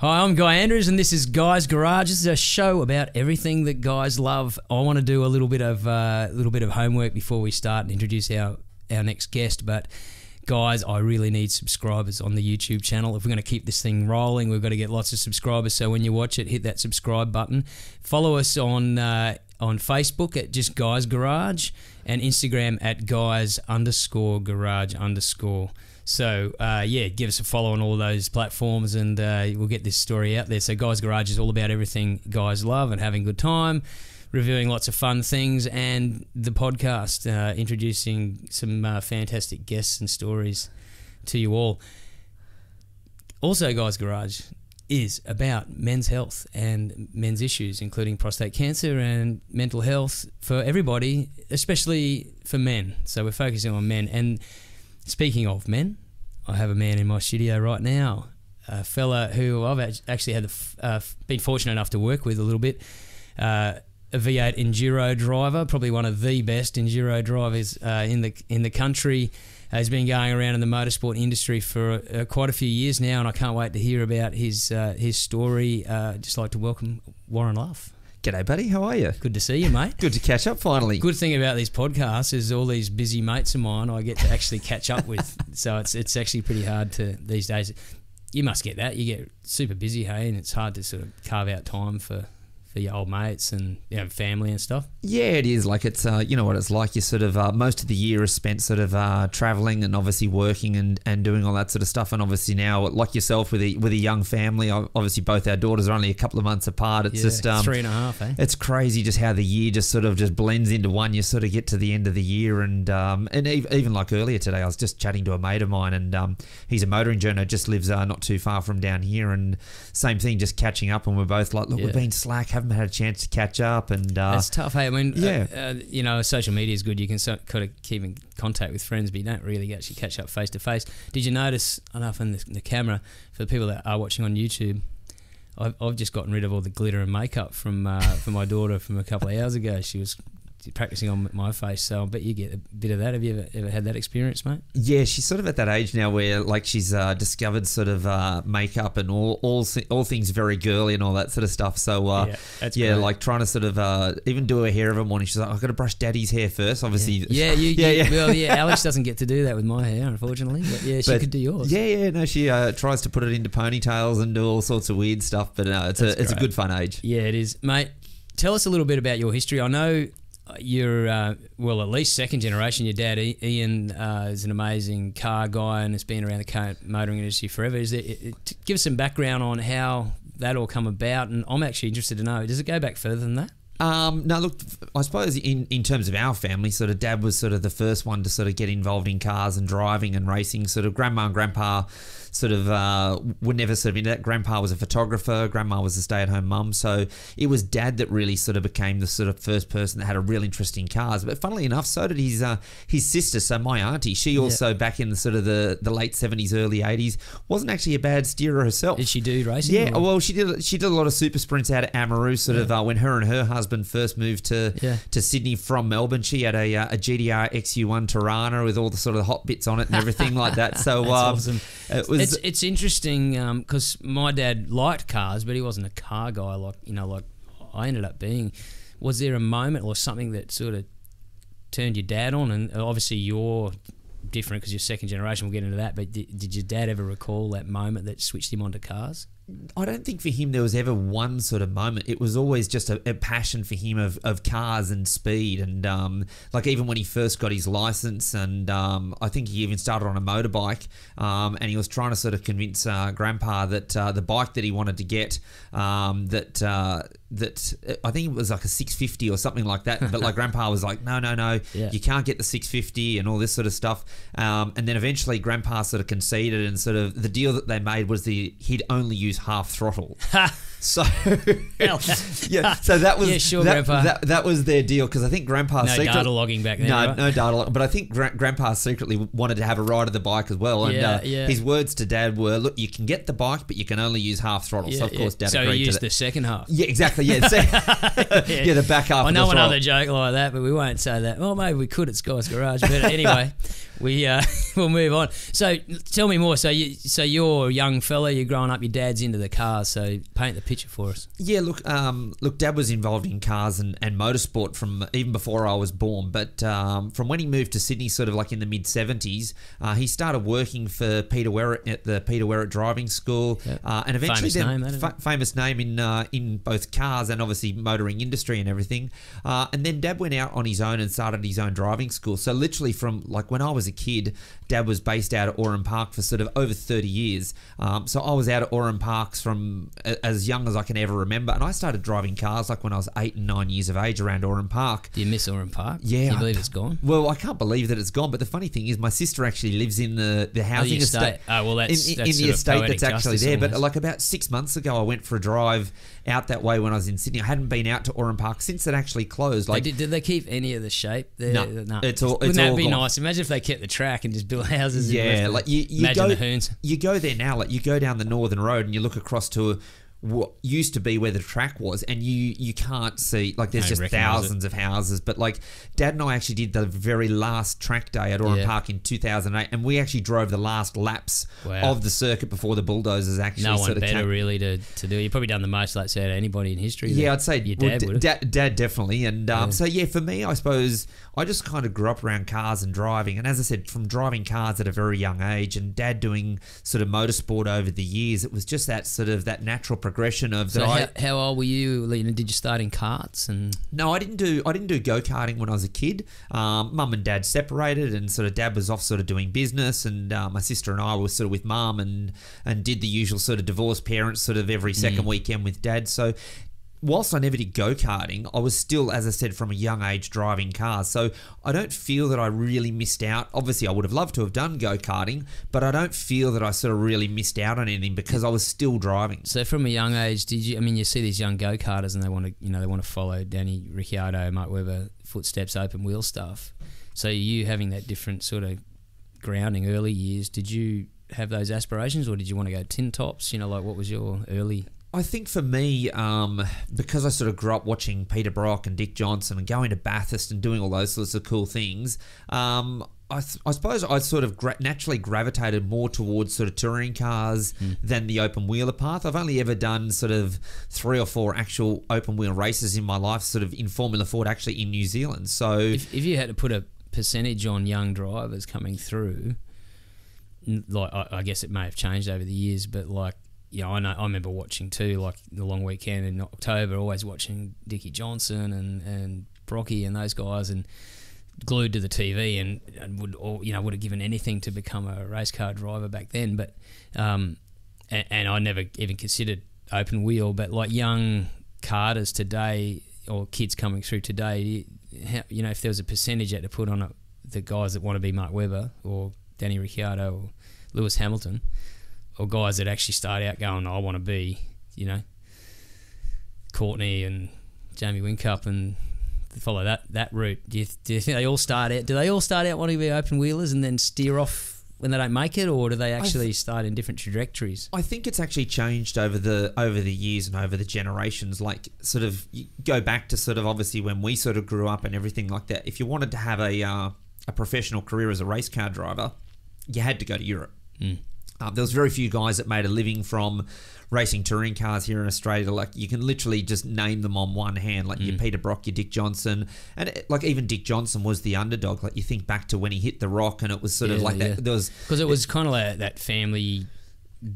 Hi, I'm Guy Andrews, and this is Guy's Garage. This is a show about everything that guys love. I want to do a little bit of uh, little bit of homework before we start and introduce our our next guest. But guys, I really need subscribers on the YouTube channel. If we're going to keep this thing rolling, we've got to get lots of subscribers. So when you watch it, hit that subscribe button. Follow us on uh, on Facebook at just Guys Garage and Instagram at Guys underscore Garage underscore. So uh, yeah, give us a follow on all those platforms, and uh, we'll get this story out there. So Guys Garage is all about everything guys love and having a good time, reviewing lots of fun things, and the podcast uh, introducing some uh, fantastic guests and stories to you all. Also, Guys Garage is about men's health and men's issues, including prostate cancer and mental health for everybody, especially for men. So we're focusing on men and Speaking of men, I have a man in my studio right now, a fella who I've actually had the, uh, been fortunate enough to work with a little bit. Uh, a V8 enduro driver, probably one of the best enduro drivers uh, in the in the country. Has been going around in the motorsport industry for uh, quite a few years now, and I can't wait to hear about his uh, his story. Uh, just like to welcome Warren Luff. G'day, buddy. How are you? Good to see you, mate. Good to catch up finally. Good thing about these podcasts is all these busy mates of mine I get to actually catch up with. so it's it's actually pretty hard to these days. You must get that. You get super busy, hey, and it's hard to sort of carve out time for for your old mates and you know, family and stuff? Yeah, it is. Like it's, uh, you know what it's like. You sort of, uh, most of the year is spent sort of uh, traveling and obviously working and, and doing all that sort of stuff. And obviously now, like yourself with a, with a young family, obviously both our daughters are only a couple of months apart. It's yeah, just, um, three and a half, eh? It's crazy just how the year just sort of just blends into one. You sort of get to the end of the year and, um, and even like earlier today, I was just chatting to a mate of mine and um, he's a motoring journo, just lives uh, not too far from down here. And same thing, just catching up. And we're both like, look, yeah. we've been slack, haven't had a chance to catch up, and uh, it's tough. Hey, I mean, uh, yeah, uh, you know, social media is good. You can so, kind of keep in contact with friends, but you don't really actually catch up face to face. Did you notice enough in the, the, camera for the people that are watching on YouTube? I've, I've just gotten rid of all the glitter and makeup from uh, for my daughter from a couple of hours ago. She was practicing on my face. So I bet you get a bit of that. Have you ever, ever had that experience, mate? Yeah, she's sort of at that age now where like she's uh, discovered sort of uh, makeup and all all all things very girly and all that sort of stuff. So uh, yeah, yeah like trying to sort of uh, even do her hair every morning. She's like, I've got to brush daddy's hair first. Obviously, yeah, yeah, you, yeah, you, yeah. Well, yeah, Alex doesn't get to do that with my hair, unfortunately. But yeah, she but, could do yours. Yeah, yeah. No, she uh, tries to put it into ponytails and do all sorts of weird stuff. But no, it's That's a it's great. a good fun age. Yeah, it is, mate. Tell us a little bit about your history. I know you're uh, well at least second generation. Your dad Ian uh, is an amazing car guy and has been around the car motoring industry forever. Is there, it, it, give us some background on how that all come about, and I'm actually interested to know. Does it go back further than that? Um, no, look, I suppose in, in terms of our family, sort of dad was sort of the first one to sort of get involved in cars and driving and racing. Sort of grandma and grandpa sort of uh, were never sort of into that. Grandpa was a photographer, grandma was a stay at home mum. So it was dad that really sort of became the sort of first person that had a real interest in cars. But funnily enough, so did his uh, his sister, so my auntie. She also, yeah. back in the sort of the, the late 70s, early 80s, wasn't actually a bad steerer herself. Did she do racing? Yeah, or? well, she did she did a lot of super sprints out at Amaroo, sort yeah. of uh, when her and her husband first moved to yeah. to Sydney from Melbourne. She had a, uh, a GTR XU1 Torana with all the sort of the hot bits on it and everything like that. So um, awesome. it was, it's, it's interesting because um, my dad liked cars, but he wasn't a car guy like you know like I ended up being. Was there a moment or something that sort of turned your dad on? And obviously you're different because you're second generation. We'll get into that. But did your dad ever recall that moment that switched him onto cars? I don't think for him there was ever one sort of moment. It was always just a, a passion for him of, of cars and speed. And um, like even when he first got his license, and um, I think he even started on a motorbike, um, and he was trying to sort of convince uh, Grandpa that uh, the bike that he wanted to get, um, that uh, that uh, I think it was like a 650 or something like that. But like Grandpa was like, no, no, no, yeah. you can't get the 650 and all this sort of stuff. Um, and then eventually Grandpa sort of conceded and sort of the deal that they made was the he'd only use half throttle. So yeah, so that was Yeah, sure, that, Grandpa. That, that was their deal because I think Grandpa no secret, data logging back then. no, right? no data, log- but I think Gra- Grandpa secretly wanted to have a ride of the bike as well. And Yeah, uh, yeah. his words to Dad were, "Look, you can get the bike, but you can only use half throttle." so of course, Dad so agreed to used that. the second half. Yeah, exactly. Yeah, yeah. the back half. I know the another joke like that, but we won't say that. Well, maybe we could at Guy's Garage. But anyway, we uh, we'll move on. So tell me more. So you so you're a young fella. You're growing up. Your dad's into the cars. So paint the picture for us. Yeah, look, um, look, Dad was involved in cars and, and motorsport from even before I was born. But um, from when he moved to Sydney, sort of like in the mid seventies, uh, he started working for Peter Wherrett at the Peter Wherrett Driving School, Yeah. uh, and eventually Famous then name, fa- famous name in uh, in both cars and obviously motoring industry and everything. Uh, and then Dad went out on his own and started his own driving school. So literally from like when I was a kid, Dad was based out at Oran Park for sort of over thirty years. Um, so I was out at Oran Parks from a- as young as I can ever remember, and I started driving cars like when I was eight and nine years of age around Oran Park. Do you miss Oran Park? Yeah, You I- believe it's gone? Well, I can't believe that it's gone. But the funny thing is, my sister actually lives in the the housing the estate. Oh, well, that's- in, that's in the estate that's actually there. But like about six months ago, I went for a drive out that way when I was in Sydney. I hadn't been out to Oran Park since it actually closed. Like, did, did they keep any of the shape there? No, it's all- Wouldn't it's that be gone. nice? Imagine if they kept the track and just built houses. in the rest Yeah, like you, you go you go there now. Like you go down the Northern Road and you look across to what used to be where the track was, and you you can't see like there's just thousands of houses. But like Dad and I actually did the very last track day at Oran Yeah. Park in 2008, and we actually drove the last laps Wow. of the circuit before the bulldozers actually No one better came. really to, to do. You've probably done the most laps out of anybody in history. Yeah. I'd say your well, dad d- would have. dad, dad definitely. And um, Yeah. so, yeah, for me, I suppose I just kind of grew up around cars and driving. And as I said, from driving cars at a very young age and dad doing sort of motorsport over the years, it was just that sort of that natural progression of So that I. how, how old were you? Did you start in carts and No, I didn't do I didn't do go karting when I was a kid. Um, mum and dad separated, and sort of dad was off sort of doing business, and uh, my sister and I were sort of with mum and and did the usual sort of divorced parents sort of every second weekend with dad. So. Whilst I never did go karting, I was still, as I said, from a young age driving cars. So I don't feel that I really missed out. Obviously, I would have loved to have done go karting, but I don't feel that I sort of really missed out on anything because I was still driving. so from a young age? Did you? I mean, you see these young go karters and they want to, you know, they want to follow Danny Ricciardo, Mike Webber footsteps, open wheel stuff. So you having that different sort of grounding early years. Did you have those aspirations, or did you want to go tin tops? You know, like what was your early? I think for me, um, because I sort of grew up watching Peter Brock and Dick Johnson and going to Bathurst and doing all those sorts of cool things, um, I, th- I suppose I sort of gra- naturally gravitated more towards sort of touring cars than the open wheeler path. I've only ever done sort of three or four actual open wheel races in my life, sort of in Formula Ford, actually in New Zealand. So If, if you had to put a percentage on young drivers coming through, like I, I guess it may have changed over the years, but like you know, I know I remember watching too, like the long weekend in October, always watching Dickie Johnson and and Brocky and those guys, and glued to the TV, and, and would or you know would have given anything to become a race car driver back then, but um, and, and I never even considered open wheel, but like young carters today or kids coming through today, you- know, if there was a percentage had to put on it, the guys that want to be Mark Webber or Danny Ricciardo or Lewis Hamilton, or guys that actually start out going, I want to be, you know, Courtney and Jamie Whincup and follow that that route. Do you, do you think they all start out? Do they all start out wanting to be open wheelers and then steer off when they don't make it, or do they actually start in different trajectories? I think it's actually changed over the over the years and over the generations. Like sort of go back to sort of obviously when we sort of grew up and everything like that. If you wanted to have a uh, a professional career as a race car driver, you had to go to Europe. Um, there was very few guys that made a living from racing touring cars here in Australia. Like you can literally just name them on one hand, like your Peter Brock, your Dick Johnson, and it, like even Dick Johnson was the underdog. Like you think back to when he hit the rock, and it was sort of like yeah. that. There was Because it was kind of like that family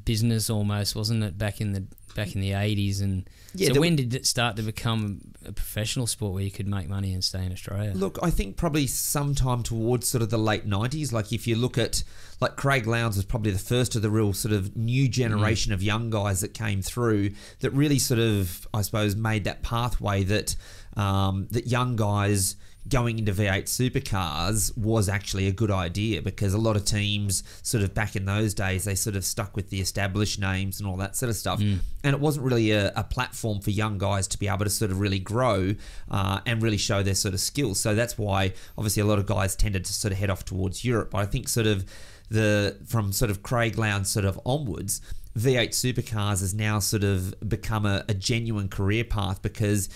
business almost, wasn't it? Back in the back in the eighties, and Yeah, so when did it start to become a professional sport where you could make money and stay in Australia? Look, I think probably sometime towards sort of the late '90s. Like if you look at, like Craig Lowndes was probably the first of the real sort of new generation of young guys that came through that really sort of, I suppose, made that pathway that um, that young guys going into V8 supercars was actually a good idea because a lot of teams, sort of back in those days, they sort of stuck with the established names and all that sort of stuff. Mm. And it wasn't really a, a platform for young guys to be able to sort of really grow uh, and really show their sort of skills. So that's why, obviously, a lot of guys tended to sort of head off towards Europe. But I think sort of the from sort of Craig Lowndes sort of onwards, V8 supercars has now sort of become a, a genuine career path because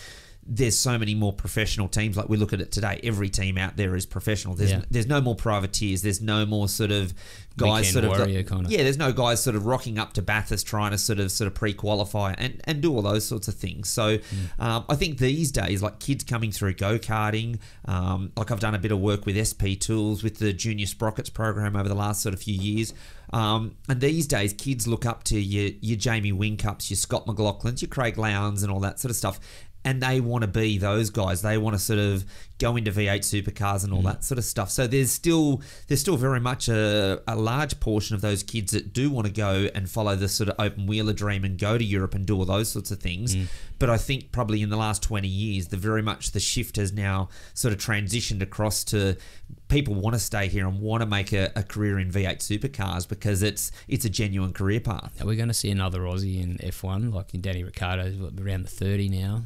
there's so many more professional teams. Like we look at it today, every team out there is professional. There's Yeah. there's no more privateers. There's no more sort of guys Weekend sort of kind of. yeah. There's no guys sort of rocking up to Bathurst trying to sort of sort of pre-qualify and and do all those sorts of things. So Mm. um, I think these days, like kids coming through go karting, um, like I've done a bit of work with SP Tools with the Junior Sprockets program over the last sort of few years. Um, and these days, kids look up to your, your Jamie Whincups, your Scott McLaughlins, your Craig Lowndes, and all that sort of stuff. And they want to be those guys. They want to sort of go into V8 supercars and all mm. that sort of stuff. So there's still there's still very much a, a large portion of those kids that do want to go and follow the sort of open wheeler dream and go to Europe and do all those sorts of things. Mm. But I think probably in the last 20 years, the very much the shift has now sort of transitioned across to people want to stay here and want to make a, a career in V8 supercars because it's it's a genuine career path. Are we going to see another Aussie in F1 like in Danny Ricciardo's what, around the 30 now?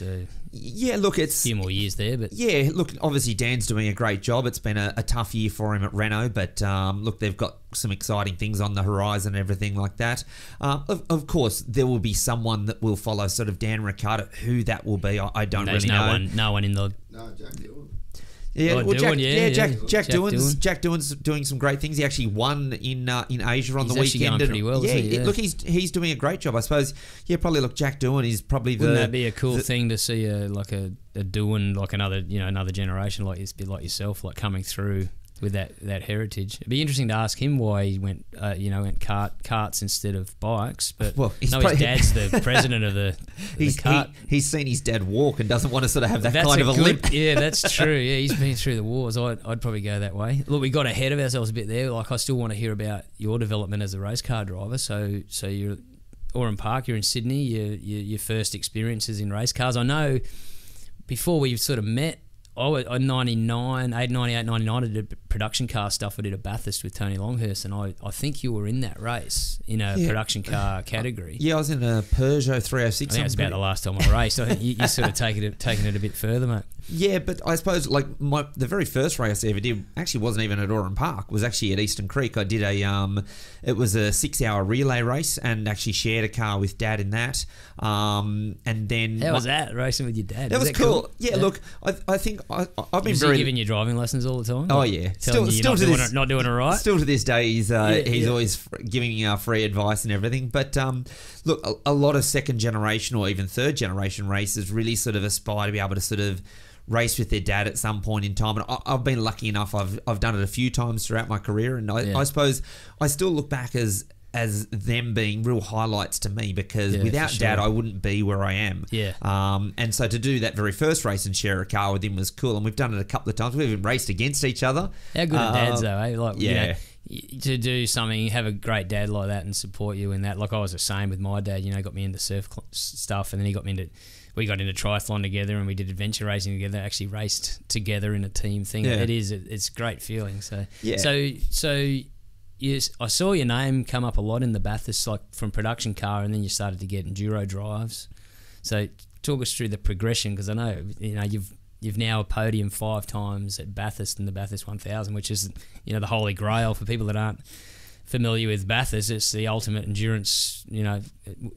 So Yeah, look, it's a few more years there, but yeah, look, obviously Dan's doing a great job. It's been a, a tough year for him at Renault, but um, look, they've got some exciting things on the horizon and everything like that. Um, of, of course, there will be someone that will follow sort of Dan Ricciardo. Who that will be, I, I don't there's really no know. one, no one in the. No, Jack Dillon. Yeah, Oh, well, Jack, Doohan, yeah, yeah. Jack, Jack, Jack Doohan's Doohan. Jack Doohan's doing some great things. He actually won in uh, in Asia on He's the weekend. going pretty well, yeah, he? Yeah. look, he's he's doing a great job. I suppose. Yeah, probably. Look, Jack Doohan is probably the. Wouldn't that be a cool the- thing to see a like a, a doing like another you know another generation like it's like yourself like coming through with that that heritage? It'd be interesting to ask him why he went uh, you know went cart carts instead of bikes. But Well, no, his dad's the president of the, the He's, cart. he, he's seen his dad walk and doesn't want to sort of have that That's kind a of a good, limp. Yeah, that's true. Yeah, he's been through the wars. I'd, I'd probably go that way. Look, we got ahead of ourselves a bit there. Like, I still want to hear about your development as a race car driver. So, so you're Oran Park. You're in Sydney. Your, your your first experiences in race cars. I know before we've sort of met. I was in uh, 99, 8, 98, 99, I did production car stuff. I did a Bathurst with Tony Longhurst, and I, I think you were in that race in a Yeah. production car category. Yeah, I was in a Peugeot 306. I think that's about the last time I raced. I think you, you sort of taken it, taken it a bit further, mate. Yeah, but I suppose like my the very first race I ever did actually wasn't even at Oran Park. Was actually at Eastern Creek. I did a um, it was a six hour relay race and actually shared a car with Dad in that. Um, and then How my- was that racing with your dad? That was cool. Yeah, Yeah. look, I, I think I, I've been Is very giving you driving lessons all the time? Oh, yeah. Still- you still you're to not, doing this- it, not doing it right. Still to this day, he's uh, Yeah, he's yeah. always giving uh, free advice and everything. But um, look, a, a lot of second generation or even third generation racers really sort of aspire to be able to sort of race with their dad at some point in time. And I, I've been lucky enough; I've I've done it a few times throughout my career, and I, Yeah. I suppose I still look back as as them being real highlights to me because Yeah, without dad. I wouldn't be where I am. Yeah. Um, and so to do that very first race and share a car with him was cool. And we've done it a couple of times. We've even raced against each other. How good are dads Uh, though, eh? Like, you yeah. know, to do something, have a great dad like that and support you in that. Like I was the same with my dad. You know, got me into surf cl- stuff, and then he got me into. We got into triathlon together, and we did adventure racing together. Actually, raced together in a team thing. Yeah. It is. It, it's a great feeling. So, Yeah. So, so. Yes, I saw your name come up a lot in the Bathurst, like from production car, and then you started to get enduro drives. So, talk us through the progression because I know you know you've you've now a podium five times at Bathurst in the Bathurst 1000, which is you know the holy grail for people that aren't familiar with Bathurst. It's the ultimate endurance. You know,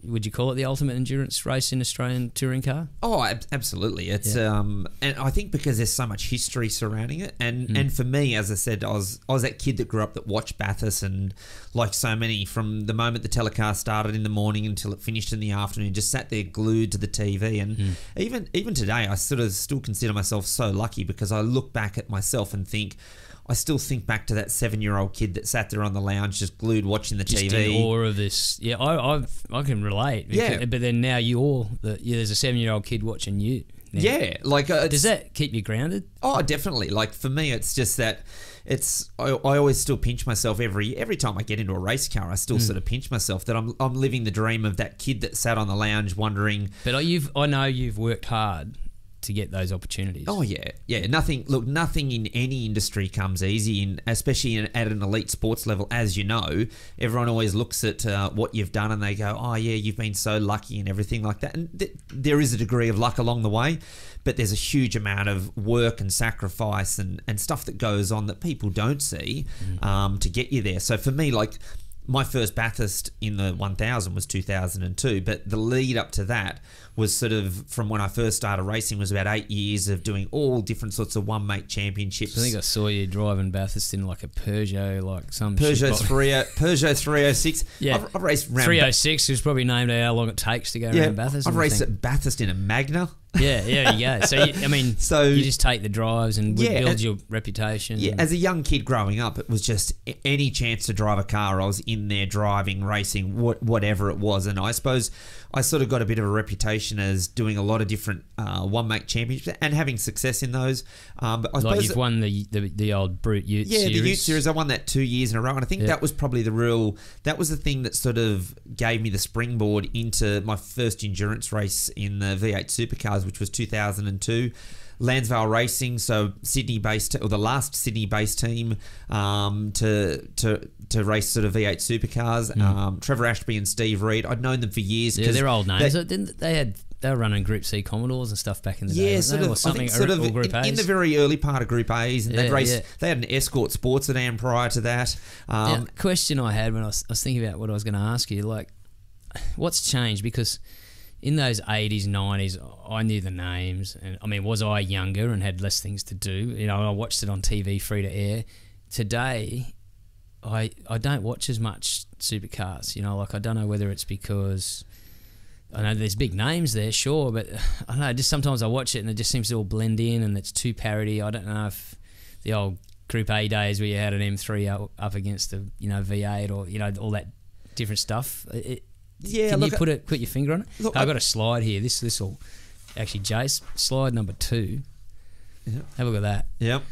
would you call it the ultimate endurance race in Australian touring car? Oh, ab- absolutely. It's Yeah. um, and I think because there's so much history surrounding it, and Mm. and for me, as I said, I was I was that kid that grew up that watched Bathurst, and like so many, from the moment the telecast started in the morning until it finished in the afternoon, just sat there glued to the TV. And Mm. even even today, I sort of still consider myself so lucky because I look back at myself and think. I still think back to that seven-year-old kid that sat there on the lounge, just glued watching the Just TV. in awe of this. Yeah, I I've, I can relate. Yeah. But then now you're the, yeah, there's a seven year old kid watching you. now. yeah, like uh, Does that keep you grounded? Oh, definitely. Like for me, it's just that it's. I, I always still pinch myself every every time I get into a race car. I still sort of pinch myself that I'm I'm living the dream of that kid that sat on the lounge wondering. But you've I know you've worked hard to get those opportunities. Oh yeah, yeah. Nothing. Look, nothing in any industry comes easy, and especially in, at an elite sports level, as you know, everyone always looks at uh, what you've done and they go, "Oh yeah, you've been so lucky and everything like that." And th- there is a degree of luck along the way, but there's a huge amount of work and sacrifice and and stuff that goes on that people don't see um, to get you there. So for me, like my first Bathurst in the 1000 was 2002, but the lead up to that was sort of from when I first started racing was about eight years of doing all different sorts of one make championships. So I think I saw you driving Bathurst in like a Peugeot, like some Peugeot shit- 30, Peugeot 306. Yeah. I've, I've raced around 306 is probably named how long it takes to go yeah, around Bathurst. I've raced at Bathurst in a Magna. Yeah, yeah, you go. So you, I mean, So- you just take the drives and Yeah, build your reputation. Yeah, as a young kid growing up, it was just any chance to drive a car, I was in there driving, racing, what, whatever it was. And I suppose I sort of got a bit of a reputation as doing a lot of different uh, one make championships and having success in those. Um, but I like you've won the, the the old Brute Ute Yeah, series. the Ute series. I won that two years in a row, and I think Yeah. that was probably the real. That was the thing that sort of gave me the springboard into my first endurance race in the V8 Supercars, which was 2002. Lansvale Racing, so Sydney-based, or the last Sydney-based team um, to to to race sort of V8 Supercars. Um, Trevor Ashby and Steve Reed. I'd known them for years. Mm. Yeah, they're old they- names. Didn't they had they were running Group C Commodores and stuff back in the day. Yeah, sort they? of. or something. Sort or, of or in, in the very early part of Group A's, and they raced. yeah. They had an Escort Sports sedan prior to that. Um, Now, question I had when I was, I was thinking about what I was going to ask you, like, what's changed? Because in those 80s, 90s, I knew the names. And I mean, was I younger and had less things to do? You know, I watched it on TV free to air. Today, I, I don't watch as much supercars. You know, like, I don't know whether it's because. I know there's big names there, sure, but I don't know. Just sometimes I watch it and it just seems to all blend in, and it's too parody. I don't know if the old Group A days where you had an M3 up, against the you know V8 or you know all that different stuff. It, Yeah, can look, you put it put your finger on it? look, I've got a slide here. This this will actually Jace slide number two. Yeah. Have a look at that. Yep.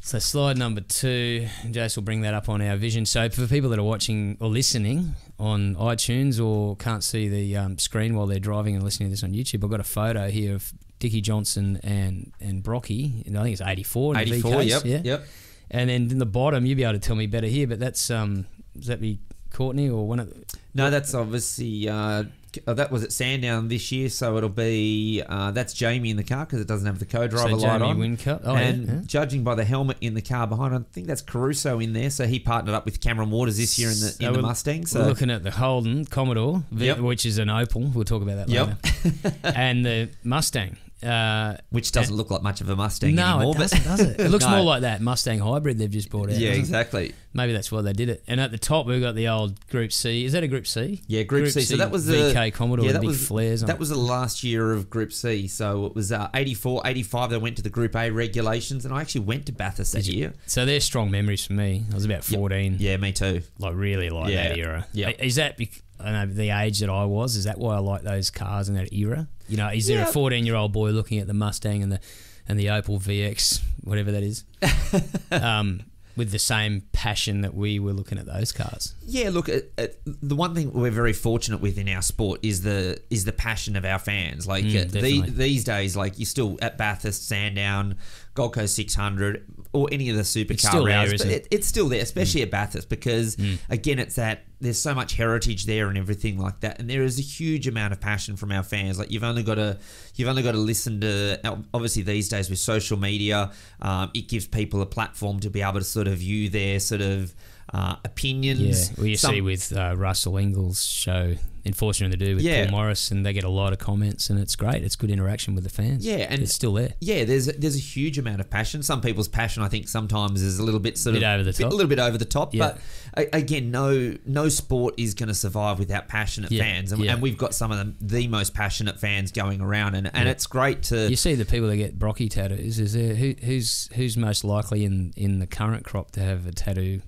So slide number two, Jace will bring that up on our vision. So for people that are watching or listening on iTunes or can't see the um, screen while they're driving and listening to this on YouTube, I've got a photo here of Dickie Johnson and and Brocky. And I think it's 84. 84, yep, yeah. yep. And then in the bottom, you'll be able to tell me better here, but that's um, does that be Courtney or one of? The, No, that's obviously uh, uh, that was at Sandown this year, so it'll be uh, that's Jamie in the car because it doesn't have the co-driver so light Jamie on. Whincup. Oh, and yeah, yeah. judging by the helmet in the car behind, I think that's Caruso in there. So he partnered up with Cameron Waters this year in the So in the we're- Mustang. We're So looking at the Holden Commodore, Yep. which is an Opel. We'll talk about that Yep. later. and the Mustang. Uh, which doesn't look like much of a Mustang no, anymore. it doesn't, does it? It looks No. more like that Mustang hybrid they've just brought out. yeah, it? exactly. Maybe that's why they did it. And at the top, we've got the old Group C. Is that a Group C? Yeah, Group, C. So that was the VK Commodore Yeah, with that big was flares that it. was the last year of Group C. So it was uh, 84, 85. They went to the Group A regulations, and I actually went to Bathurst that year. So they're strong memories for me. I was about 14. Yeah, me too. like really like Yeah. that era. Yeah. Is that bec- I know the age that I was? Is that why I like those cars in that era? You know, is there Yeah. a 14 year old boy looking at the Mustang and the and the Opel VX, whatever that is, um, with the same passion that we were looking at those cars? Yeah, look, it, it, the one thing we're very fortunate with in our sport is the is the passion of our fans. Like Mm, uh, the, these days, like you're still at Bathurst, Sandown, Gold Coast 600, or any of the supercar still there, but it? it, it's still there, especially at Bathurst, because Mm. again, it's that there's so much heritage there and everything like that, and there is a huge amount of passion from our fans. Like you've only got to you've only got to listen to obviously these days with social media, um, it gives people a platform to be able to sort of view their sort of uh, Yeah, opinions. well, you Some- see with uh, Russell Ingall's show, Enforcement of the Do with Yeah. Paul Morris, and they get a lot of comments, and it's great. It's good interaction with the fans. Yeah, and it's still there. Yeah, there's there's a huge amount of passion. Some people's passion, I think, sometimes is a little bit sort Bit of over the top. a little bit over the top. Yeah. But again, no no sport is going to survive without passionate Yeah, fans, and, yeah. and we've got some of the, the most passionate fans going around, and, and Yeah. it's great to. You see the people that get Brocky tattoos. Is there who, who's who's most likely in, in the current crop to have a tattoo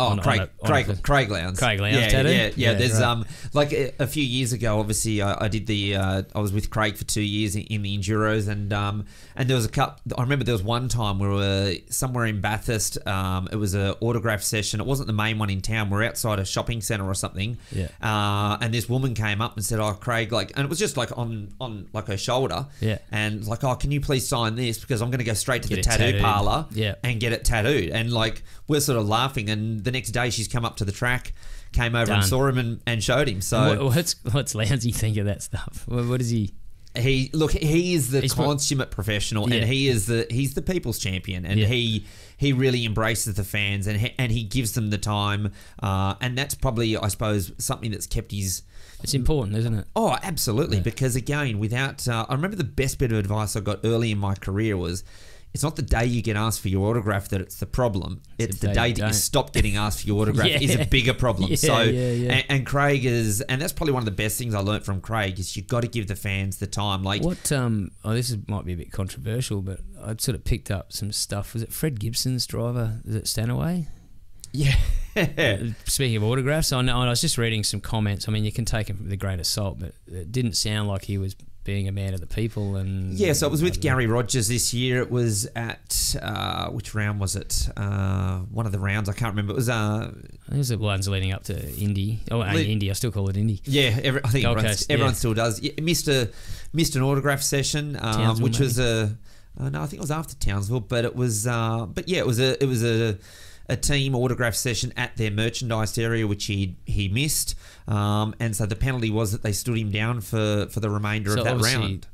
Oh, on- Craig, a- on a- Craig, Craig Lowndes. Craig Lowndes yeah, tattoo? Yeah, yeah. Yeah, There's right. um like a, a few years ago. Obviously, I, I did the. Uh, I was with Craig for two years in, in the Enduros, and um and there was a cup. I remember there was one time we were somewhere in Bathurst. Um, it was an autograph session. It wasn't the main one in town. We're outside a shopping centre or something. Yeah. Uh, and this woman came up and said, "Oh, Craig, like," and it was just like on on like her shoulder. Yeah. And like, "Oh, can you please sign this because I'm going to go straight to Get the tattoo tattooed. parlour." Yeah. and get it tattooed. And like we're sort of laughing. And the next day she's come up to the track, came over and saw him and, and showed him. So What, what's what's Lowndesy think of that stuff? What, what is he? He look he is the He's consummate professional Yeah. and he is the he's the people's champion and Yeah. he he really embraces the fans and he, and he gives them the time uh, and that's probably I suppose something that's kept his It's important, isn't it? Oh, absolutely. Because again, without, uh, I remember the best bit of advice I got early in my career was, it's not the day you get asked for your autograph that it's the problem. It's, the, day, you that don't. you stop getting asked for your autograph Yeah. is a bigger problem. Yeah, so, yeah, yeah. And, and Craig is, and that's probably one of the best things I learned from Craig is you've got to give the fans the time. Like, What? Um. Oh, this is, might be a bit controversial, but I sort of picked up some stuff. Was it Fred Gibson's driver? Is it Stanaway? yeah, Speaking of autographs, I, know, I was just reading some comments. I mean, you can take them with a grain of salt, but it didn't sound like he was being a man of the people. And yeah. So it was with Garry Rogers this year. It was at uh, which round was it? Uh, one of the rounds I can't remember. It was uh, it was the ones leading up to Indy. Oh, Le- Indy. I still call it Indy. Yeah, every, I think Gold everyone, Coast, everyone yeah. still does. Yeah, missed a missed an autograph session, um, which was a uh, no, I think it was after Townsville, but it was uh, but yeah, it was a it was a a team autograph session at their merchandise area, which he he missed, um, and so the penalty was that they stood him down for for the remainder So of that round.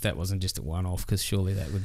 that wasn't just a one-off because surely that would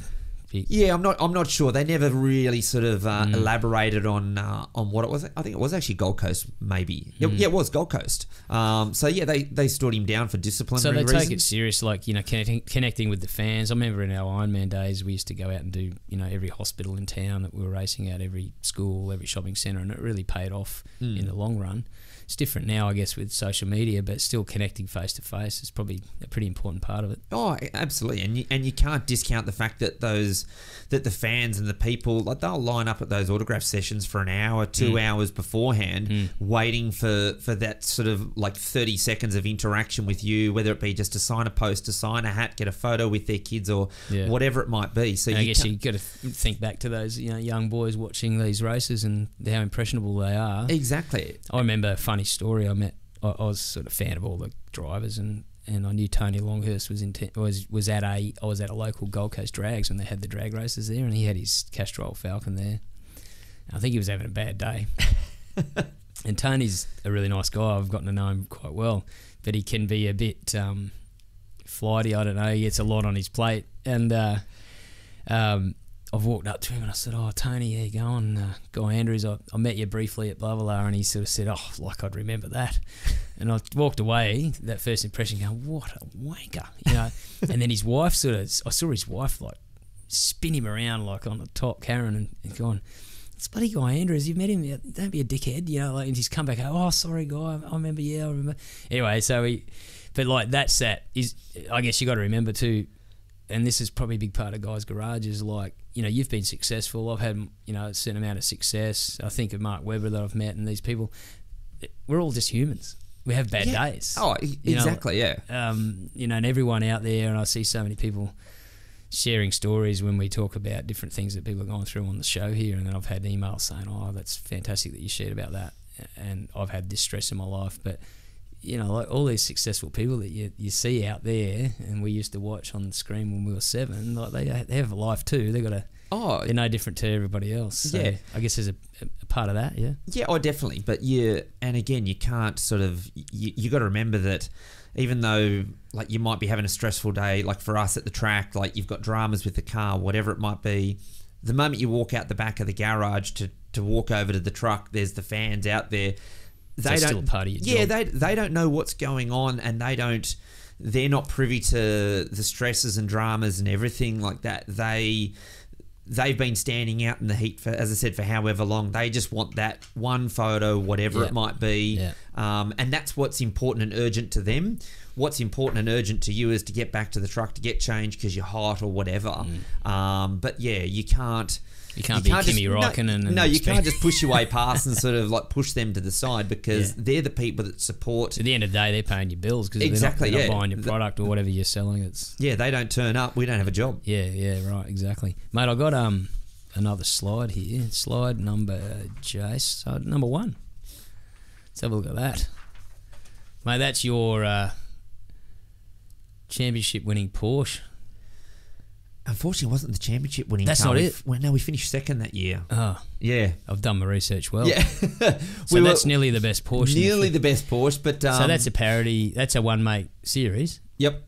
be. Yeah, I'm not. I'm not sure. They never really sort of uh, Mm. elaborated on uh, on what it was. I think it was actually Gold Coast, maybe. Yeah, Mm. yeah, it was Gold Coast. Um, so yeah, they they stood him down for disciplinary So they reasons. take it serious, like you know, connecting connecting with the fans. I remember in our Ironman days, we used to go out and do you know every hospital in town that we were racing at, every school, every shopping centre, and it really paid off Mm. in the long run. It's different now, I guess, with social media, but still connecting face to face is probably a pretty important part of it. Oh, absolutely, and you, and you can't discount the fact that those that the fans and the people like they'll line up at those autograph sessions for an hour, two Mm. hours beforehand, Mm. waiting for for that sort of like thirty seconds of interaction with you, whether it be just to sign a post, to sign a hat, get a photo with their kids, or Yeah. whatever it might be. So I you guess you got to think back to those you know young boys watching these races and how impressionable they are. exactly. I remember a funny story. I met. I, I was sort of a fan of all the drivers, and, and I knew Tony Longhurst was in te- was was at a I was at a local Gold Coast drags when they had the drag races there, and he had his Castrol Falcon there. I think he was having a bad day. and Tony's a really nice guy. I've gotten to know him quite well, but he can be a bit um, flighty. I don't know. He gets a lot on his plate, and uh, um, I've walked up to him and I said, "Oh, Tony, how you going? Uh, Guy Andrews, I, I met you briefly at blah blah blah," and he sort of said, "Oh, like I'd remember that." And I walked away. That first impression, going, "What a wanker," you know. and then his wife sort of, I saw his wife like spin him around like on the top, Karen, and, and going. It's bloody Guy Andrews. You've met him. Don't be a dickhead, you know. Like, and he's come back. Oh, sorry, Guy. I remember. Yeah, I remember. Anyway, so he, but like that's that. Is I guess you got to remember too and this is probably a big part of guys' garage is like you know you've been successful. I've had you know a certain amount of success. I think of Mark Webber that I've met and these people. We're all just humans. We have bad Yeah. days. Oh, e- You know, exactly. yeah. Um, you know, and everyone out there, and I see so many people sharing stories when we talk about different things that people are going through on the show here. And then I've had emails saying, "Oh, that's fantastic that you shared about that," and I've had this stress in my life, but you know, like all these successful people that you, you see out there, and we used to watch on the screen when we were seven, like they they have a life too. They got a Oh, they're no different to everybody else. So Yeah. I guess there's a, a part of that. Yeah, Yeah, oh, definitely. But yeah, and again, you can't sort of you, you got to remember that even though like you might be having a stressful day, like for us at the track, like you've got dramas with the car, whatever it might be. The moment you walk out the back of the garage to to walk over to the truck, there's the fans out there. They don't. still a part of your yeah, job. they they don't know what's going on, and they don't. They're not privy to the stresses and dramas and everything like that. They they've been standing out in the heat for, as I said, for however long. They just want that one photo, whatever Yeah. it might be, Yeah. um, and that's what's important and urgent to them. what's important and urgent to you is to get back to the truck to get changed because you're hot or whatever. Um, but yeah, you can't. You can't be Kimi Räikkönen No, and no you expect- can't just push your way past and sort of like push them to the side because Yeah. they're the people that support. At the end of the day, they're paying your bills because Exactly, they're not, they're yeah. not buying your product or whatever you're selling. It's Yeah, they don't turn up. We don't have a job. yeah, yeah, right, exactly, mate. I got um another slide here. Slide number Jace, so number one. Let's have a look at that, mate. That's your uh, championship winning Porsche. Unfortunately, it wasn't the championship winning. That's car. not We it. Well, no, we finished second that year. Oh, Yeah, I've done my research well. yeah. So We that's nearly the best Porsche. nearly the best Porsche, but um, so that's a parody. That's a one make series yep,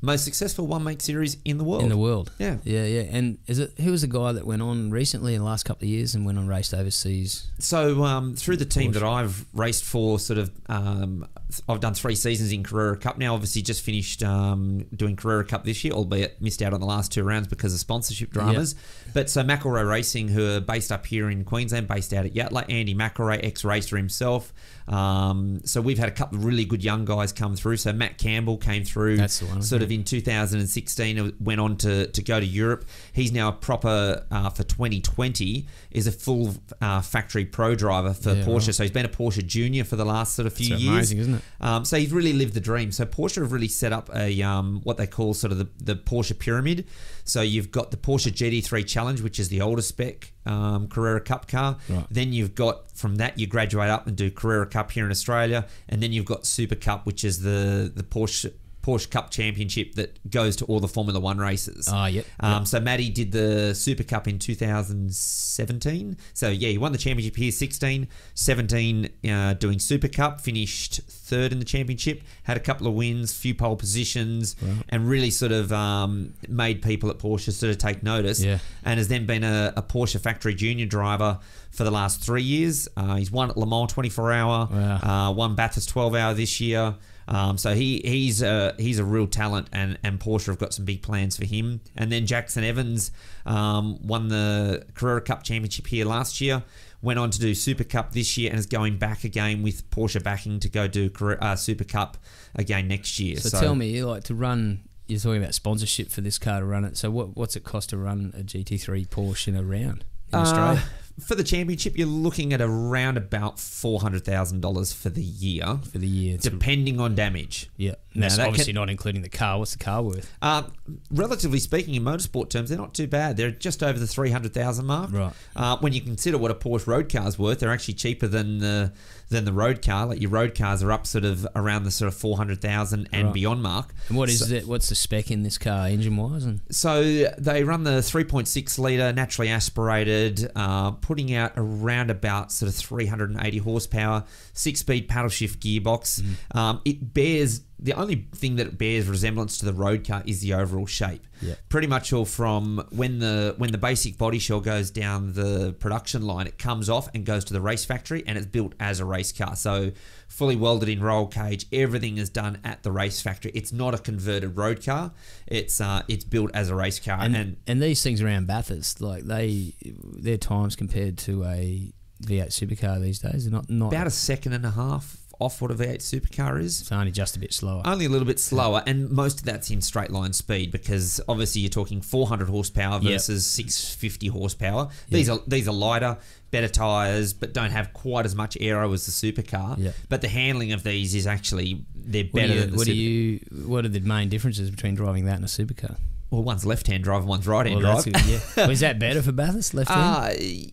most successful one make series in the world. in the world. yeah. Yeah, yeah. And is it who was the guy that went on recently in the last couple of years and went on raced overseas? So um, through the team Porsche. that I've raced for, sort of, um, I've done three seasons in Carrera Cup now. Obviously, just finished um, doing Carrera Cup this year, albeit missed out on the last two rounds because of sponsorship dramas. But so McElroy Racing, who are based up here in Queensland, based out at Yatala, Andy McElroy, ex-racer himself. Um, so we've had a couple of really good young guys come through. So Matt Campbell came through, That's one, sort yeah. of in 2016, went on to, to go to Europe. He's now a proper uh, for 2020 is a full uh, factory pro driver for Yeah, Porsche. right. So he's been a Porsche junior for the last sort of few It's years. amazing, isn't it? Um, so he's really lived the dream. So Porsche have really set up a um, what they call sort of the, the Porsche pyramid. So you've got the Porsche GT3 Challenge, which is the older spec um, Carrera Cup car. Right. Then you've got from that you graduate up and do Carrera Cup here in Australia, and then you've got Super Cup, which is the the Porsche Porsche Cup Championship that goes to all the Formula One races. Oh, yep. Um, so Matty did the Super Cup in 2017. So yeah, he won the championship here 16, 17 uh, doing Super Cup, finished third in the championship, had a couple of wins, few pole positions, and really sort of um, made people at Porsche sort of take notice. Yeah. And has then been a, a Porsche factory junior driver for the last three years. Uh, he's won at Le Mans 24 hour, Wow. uh, won Bathurst 12 hour this year. Um, so he he's a, he's a real talent, and, and Porsche have got some big plans for him. And then Jackson Evans um, won the Carrera Cup Championship here last year. Went on to do Super Cup this year and is going back again with Porsche backing to go do Carrera- uh, Super Cup again next year. So, tell me, you like to run. You're talking about sponsorship for this car to run it. So what what's it cost to run a GT3 Porsche in a round in Uh, Australia for the championship, you're looking at around about four hundred thousand dollars for the year, for the year? Depending on damage. yeah, and Now, that's that obviously can- not including the car. What's the car worth? Uh, relatively speaking, in motorsport terms, they're not too bad. They're just over the three hundred thousand mark. Right. Uh, when you consider what a Porsche road car's worth, they're actually cheaper than the than the road car. Like your road cars are up sort of around the sort of four hundred thousand and Right. beyond mark. And what is So- it? What's the spec in this car, engine wise? And So they run the 3.6 litre naturally aspirated, uh, putting out around about sort of 380 horsepower, six speed paddle shift gearbox. Mm. Um, it bears the only thing that it bears resemblance to the road car is the overall shape. Yeah. Pretty much all from when the when the basic body shell goes down the production line, it comes off and goes to the race factory, and it's built as a race car. So fully welded in roll cage, everything is done at the race factory. It's not a converted road car. It's uh, it's built as a race car, and, and, and these things around Bathurst, like they, their times compared to a V8 supercar these days, are not not. about a second and a half off what a V8 supercar is. it's only just a bit slower. Only a little bit slower, and most of that's in straight line speed because obviously you're talking 400 horsepower Yep. versus 650 horsepower. These are these are lighter, better tires, but don't have quite as much aero as the supercar. Yep. But the handling of these is actually they're what better do you, than the what super- you? What are the main differences between driving that and a supercar? Well, one's left-hand drive, and one's right-hand Well, drive. good, yeah. Was that better for Bathurst left hand? Uh,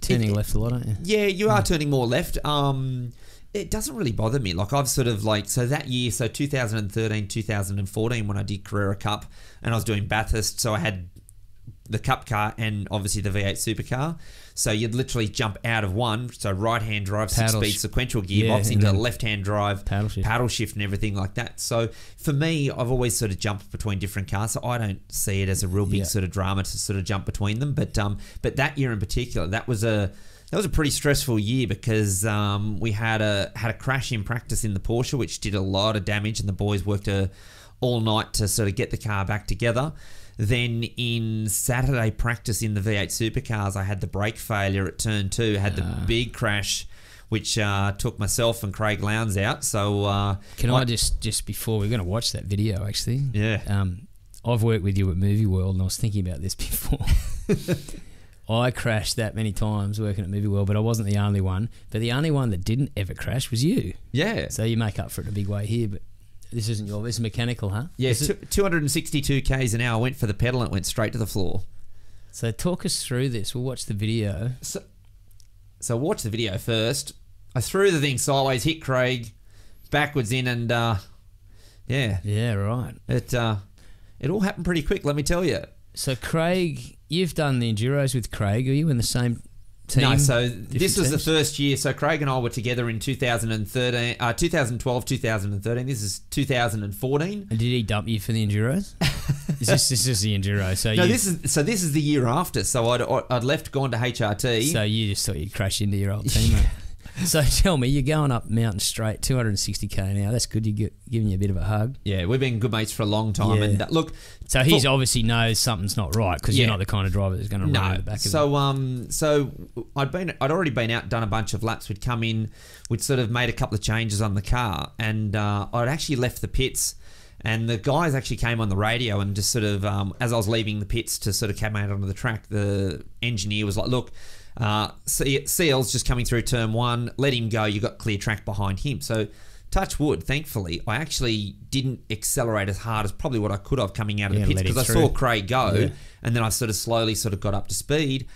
Turning it- left a lot, aren't you? Yeah, you are turning more left. Um, it doesn't really bother me. Like I've sort of like so that year, so 2013, 2014, when I did Carrera Cup, and I was doing Bathurst, so I had the Cup car and obviously the V8 supercar. So you'd literally jump out of one, so right hand drive, six Paddle speed sh- sequential gearbox and into left hand drive, paddle shift. paddle shift and everything like that. So for me, I've always sort of jumped between different cars, so I don't see it as a real big Yeah. sort of drama to sort of jump between them. But um, but that year in particular, that was a that was a pretty stressful year because um, we had a had a crash in practice in the Porsche, which did a lot of damage, and the boys worked a, all night to sort of get the car back together. Then in Saturday practice in the V8 supercars, I had the brake failure at turn two, had the big crash which uh, took myself and Craig Lowndes out. So uh, Can I just just before we're going to watch that video actually? Yeah. Um, I've worked with you at Movie World, and I was thinking about this before. I crashed that many times working at Movie World, but I wasn't the only one. But the only one that didn't ever crash was you. yeah, So you make up for it in a big way here. But this isn't your. This is mechanical, huh? yeah, This 262 k's an hour. Went for the pedal and it went straight to the floor. so talk us through this. We'll watch the video. So, so watch the video first. I threw the thing sideways, hit Craig, backwards in, and uh, yeah, Yeah, right. it uh, it all happened pretty quick. Let me tell you. So Craig, you've done the enduros with Craig. Are you in the same team? No, so this was the first year. So Craig and I were together in 2013, uh, 2012, 2013. This is 2014. And did he dump you for the enduros? is this this is the enduro? So No, you, this is so. This is the year after. So I'd I'd left, gone to HRT. so you just thought you'd crash into your old teammate. so tell me, you're going up Mountain Straight, 260k an hour. That's good. You're giving you a bit of a hug. yeah, we've been good mates for a long time. Yeah. And uh, look, So he's for- obviously knows something's not right because you're not the kind of driver that's going to run in the back of So um so I'd been I'd already been out done a bunch of laps. We'd come in, we'd sort of made a couple of changes on the car, and uh, I'd actually left the pits. And the guys actually came on the radio and just sort of, um, as I was leaving the pits to sort of come out onto the track, the engineer was like, "Look, uh, CL's just coming through turn one. Let him go. You've got clear track behind him." So, touch wood. Thankfully, I actually didn't accelerate as hard as probably what I could have coming out of Yeah, the pits because I saw Craig go, Yeah. and then I sort of slowly sort of got up to speed.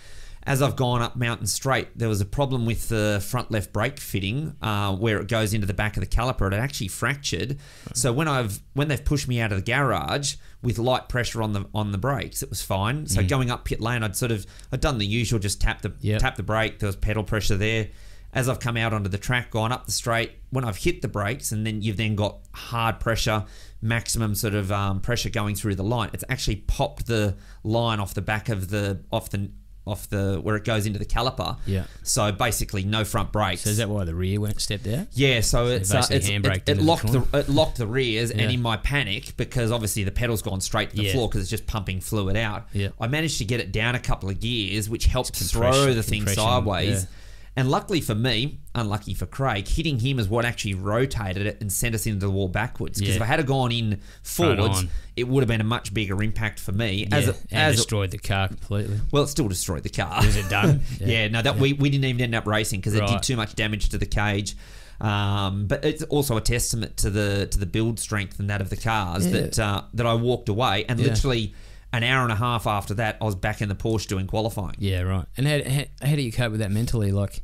As I've gone up Mountain Straight, there was a problem with the front left brake fitting uh, where it goes into the back of the caliper. It actually fractured. So when I've when they've pushed me out of the garage with light pressure on the on the brakes, it was fine. So going up pit lane, I'd sort of I'd done the usual, just tap the Yep. tap the brake. There was pedal pressure there. As I've come out onto the track, gone up the straight, when I've hit the brakes, and then you've then got hard pressure, maximum sort of um, pressure going through the line. It's actually popped the line off the back of the off the off the where it goes into the caliper. Yeah. So basically, no front brakes. So is that why the rear went stepped out? Yeah, so it's, uh, it's it, handbraked it into the locked the, it locked the rears, Yeah. and in my panic because obviously the pedal's gone straight to the Yeah. floor because it's just pumping fluid out. Yeah. I managed to get it down a couple of gears, which helped throw the thing sideways. yeah. And luckily for me, unlucky for Craig, hitting him is what actually rotated it and sent us into the wall backwards. Because Yeah. if I had gone in forwards, it would have been a much bigger impact for me. As yeah, a, and as destroyed the car completely. well, it still destroyed the car. Was it done? yeah. no, that we, we didn't even end up racing because it did too much damage to the cage. Um, but it's also a testament to the to the build strength and that of the cars Yeah. that uh, that I walked away and Yeah. literally an hour and a half after that I was back in the Porsche doing qualifying. Yeah, right. And how, how, how do you cope with that mentally? Like,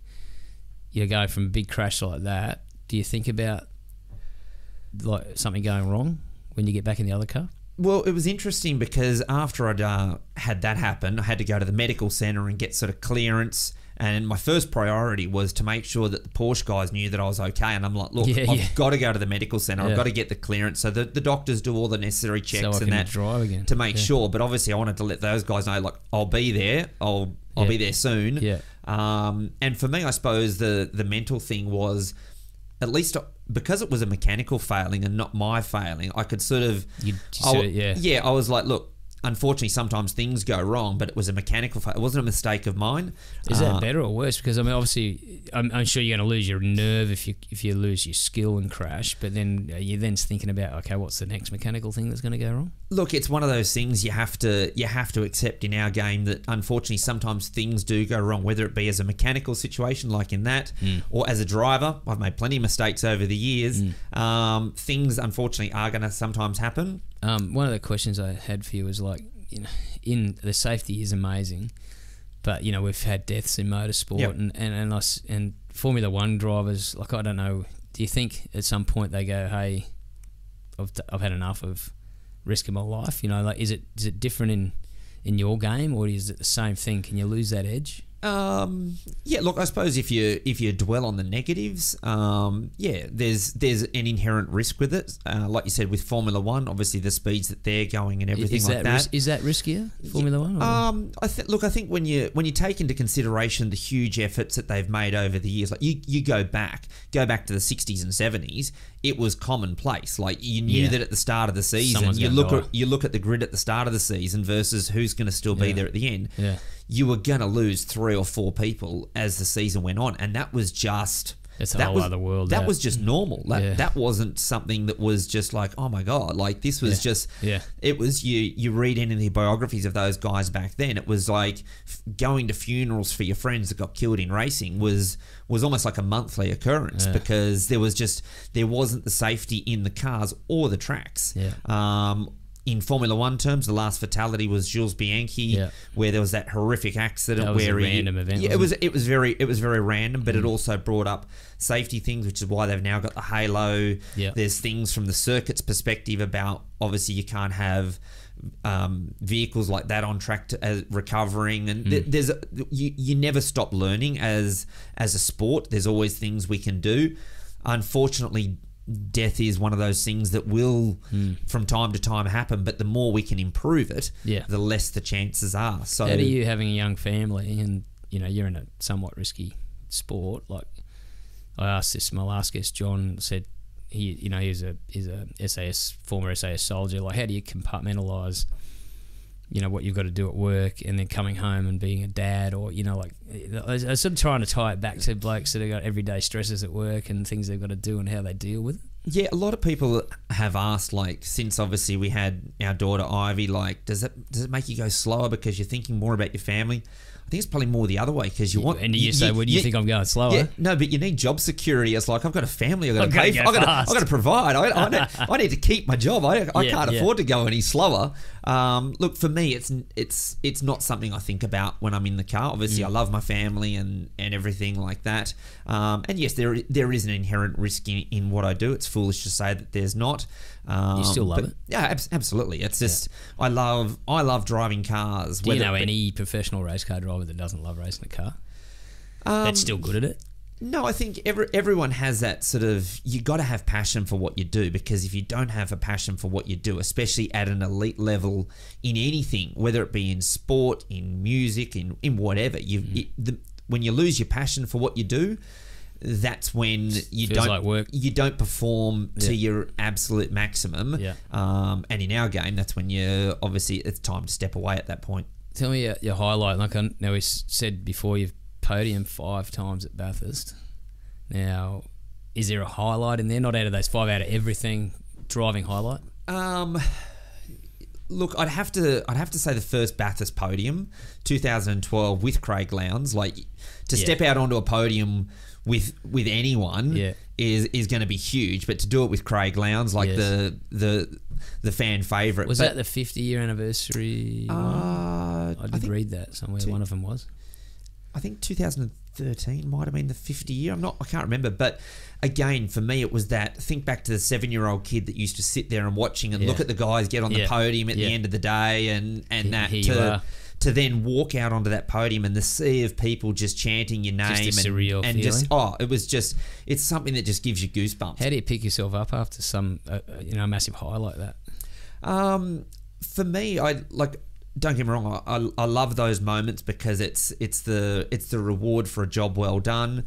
you go from a big crash like that. Do you think about like something going wrong when you get back in the other car? Well, it was interesting because after I'd uh, had that happen, I had to go to the medical center and get sort of clearance. And my first priority was to make sure that the Porsche guys knew that I was okay. And I'm like, look, Yeah, I've yeah. got to go to the medical center. Yeah. I've got to get the clearance. So the, the doctors do all the necessary checks so and that drive again to make sure. But obviously, I wanted to let those guys know, like, I'll be there. I'll I'll be there soon. Yeah. Um, and for me, I suppose the the mental thing was, at least because it was a mechanical failing and not my failing, I could sort of, You- you I sort of- yeah. yeah, I was like, look. Unfortunately, sometimes things go wrong, but it was a mechanical. Fa- it wasn't a mistake of mine. Is Uh, that better or worse? Because I mean, obviously, I'm, I'm sure you're going to lose your nerve if you if you lose your skill and crash. But then you're then thinking about okay, what's the next mechanical thing that's going to go wrong? Look, it's one of those things you have to you have to accept in our game that unfortunately sometimes things do go wrong, whether it be as a mechanical situation like in that, or as a driver. I've made plenty of mistakes over the years. Um, things unfortunately are going to sometimes happen. Um, one of the questions I had for you was like, you know, in the safety is amazing, but you know we've had deaths in motorsport Yep. and and and, us, and Formula One drivers. Like I don't know, do you think at some point they go, hey, I've, I've had enough of risking my life? You know, like is it is it different in in your game or is it the same thing? Can you lose that edge? Um, yeah, look, I suppose if you if you dwell on the negatives, um, yeah, there's there's an inherent risk with it. Uh, like you said, with Formula One, obviously the speeds that they're going and everything is like that, that. ris- is that riskier Formula One? or- Um, I th- look, I think when you when you take into consideration the huge efforts that they've made over the years, like you you go back, go back to the '60s and '70s, it was commonplace. Like you knew Yeah. that at the start of the season, Someone's you look at you look at the grid at the start of the season versus who's going to still be Yeah. there at the end. Yeah. You were going to lose three or four people as the season went on, and that was just It's a that whole was, other world, That that. was just normal. That, Yeah. that wasn't something that was just like, oh my god, like this was Yeah. just. Yeah. It was you. You read any of the biographies of those guys back then. It was like f- going to funerals for your friends that got killed in racing was was almost like a monthly occurrence Yeah. because there was just there wasn't the safety in the cars or the tracks. Yeah. Um, in Formula One terms, the last fatality was Jules Bianchi, Yeah. where there was that horrific accident That was a where he, random event, Yeah, it wasn't it was very it was very random, but it Mm. also brought up safety things, which is why they've now got the halo. Yeah. There's things from the circuit's perspective about obviously you can't have um, vehicles like that on track to, as recovering, and Mm. th- there's a, you you never stop learning as as a sport. There's always things we can do. Unfortunately. Death is one of those things that will, hmm. from time to time, happen. But the more we can improve it. Yeah. the less the chances are. So, How do you having a young family and you know you're in a somewhat risky sport? Like I asked this my last guest, John said he you know he's a he's a SAS former SAS soldier. Like how do you compartmentalize? You know what you've got to do at work, and then coming home and being a dad, or you know, like I was I was sort of trying to tie it back to blokes that have got everyday stresses at work and things they've got to do and how they deal with it. Yeah, a lot of people have asked, like, since obviously we had our daughter Ivy, like, does it does it make you go slower because you're thinking more about your family? I think it's probably more the other way because you want. And you, say, "Well, do you, think I'm going slower?" Yeah, no, but you need job security. It's like I've got a family. I've got to pay. go For, I've, got to. I've got to provide. I, I, need, I need to keep my job. I, I Yeah, can't yeah. afford to go any slower. Um, look, for me, it's it's it's not something I think about when I'm in the car. Obviously, Mm. I love my family and, and everything like that. Um, and yes, there there is an inherent risk in, in what I do. It's foolish to say that there's not. Um, You still love but- it? Yeah, abs- absolutely. It's just I love I love driving cars. Do you know any professional race car driver that doesn't love racing a car? Um, That's still good at it. No, I think every, everyone has that sort of. You got to have passion for what you do because if you don't have a passion for what you do, especially at an elite level in anything, whether it be in sport, in music, in in whatever, you Mm. it, the, when you lose your passion for what you do, that's when you Feels don't like work. you don't perform to your absolute maximum. Yeah. Um, and in our game, that's when you obviously it's time to step away at that point. Tell me your, your highlight. Like I know we said before, you've podium five times at Bathurst. Now, is there a highlight in there? Not out of those five, out of everything. Driving highlight. Um, look, I'd have to I'd have to say the first Bathurst podium, 2012 with Craig Lowndes. Like to Yeah. step out onto a podium with with anyone Yeah. is is going to be huge, but to do it with Craig Lowndes, like Yes. the the the fan favorite, Was but, that the 50 year anniversary? Uh, I I, did think read that somewhere. two- One of them was. I think 2013 might have been the 50 year. I'm not. I can't remember. But again, for me, it was that. Think back to the seven year old kid that used to sit there and watching and Yeah. look at the guys get on the podium at Yeah. the end of the day, and and Here- that you to to then walk out onto that podium and the sea of people just chanting your name Just a and, and just oh, it was just it's something that just gives you goosebumps. How do you pick yourself up after some, uh, uh, you know, a massive high like that? Um, for me, I like. Don't get me wrong. I, I, love those moments because it's it's the it's the reward for a job well done.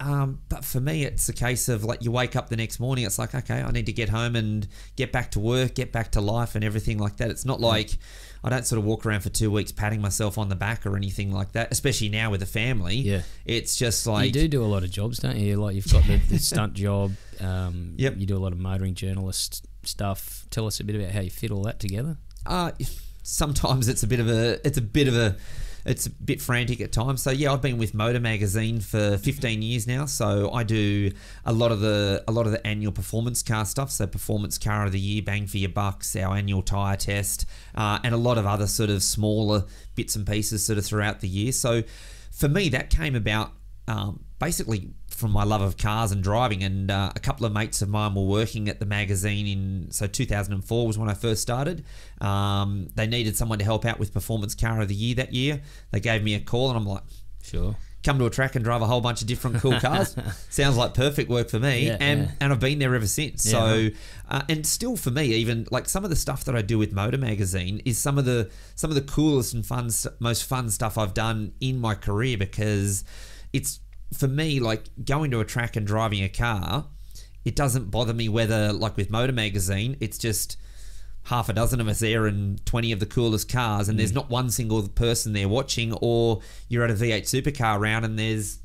Um, but for me, it's a case of like you wake up the next morning. It's like okay, I need to get home and get back to work, get back to life, and everything like that. It's not like I don't sort of walk around for two weeks patting myself on the back or anything like that. Especially now with a family. Yeah. it's just like you do do a lot of jobs, don't you? Like you've got the, the stunt job. Um, Yep. You do a lot of motoring journalist stuff. Tell us a bit about how you fit all that together. uh, sometimes it's a bit of a it's a bit of a it's a bit frantic at times. So yeah, I've been with Motor Magazine for 15 years now. So I do a lot of the a lot of the annual performance car stuff. So performance car of the year, bang for your bucks, our annual tire test, uh, and a lot of other sort of smaller bits and pieces sort of throughout the year. So for me, that came about um, basically from my love of cars and driving. And uh, a couple of mates of mine were working at the magazine in so 2004 was when I first started. Um, they needed someone to help out with performance car of the year that year. They gave me a call, and I'm like. Sure. Come to a track and drive a whole bunch of different cool cars. Sounds like perfect work for me, Yeah, and yeah. and I've been there ever since. Yeah, so, right. uh, and still for me, even like some of the stuff that I do with Motor Magazine is some of the some of the coolest and fun, most fun stuff I've done in my career because it's for me like going to a track and driving a car. It doesn't bother me whether like with Motor Magazine, it's just half a dozen of us there and 20 of the coolest cars and Mm. there's not one single person there watching or you're at a V8 supercar round and there's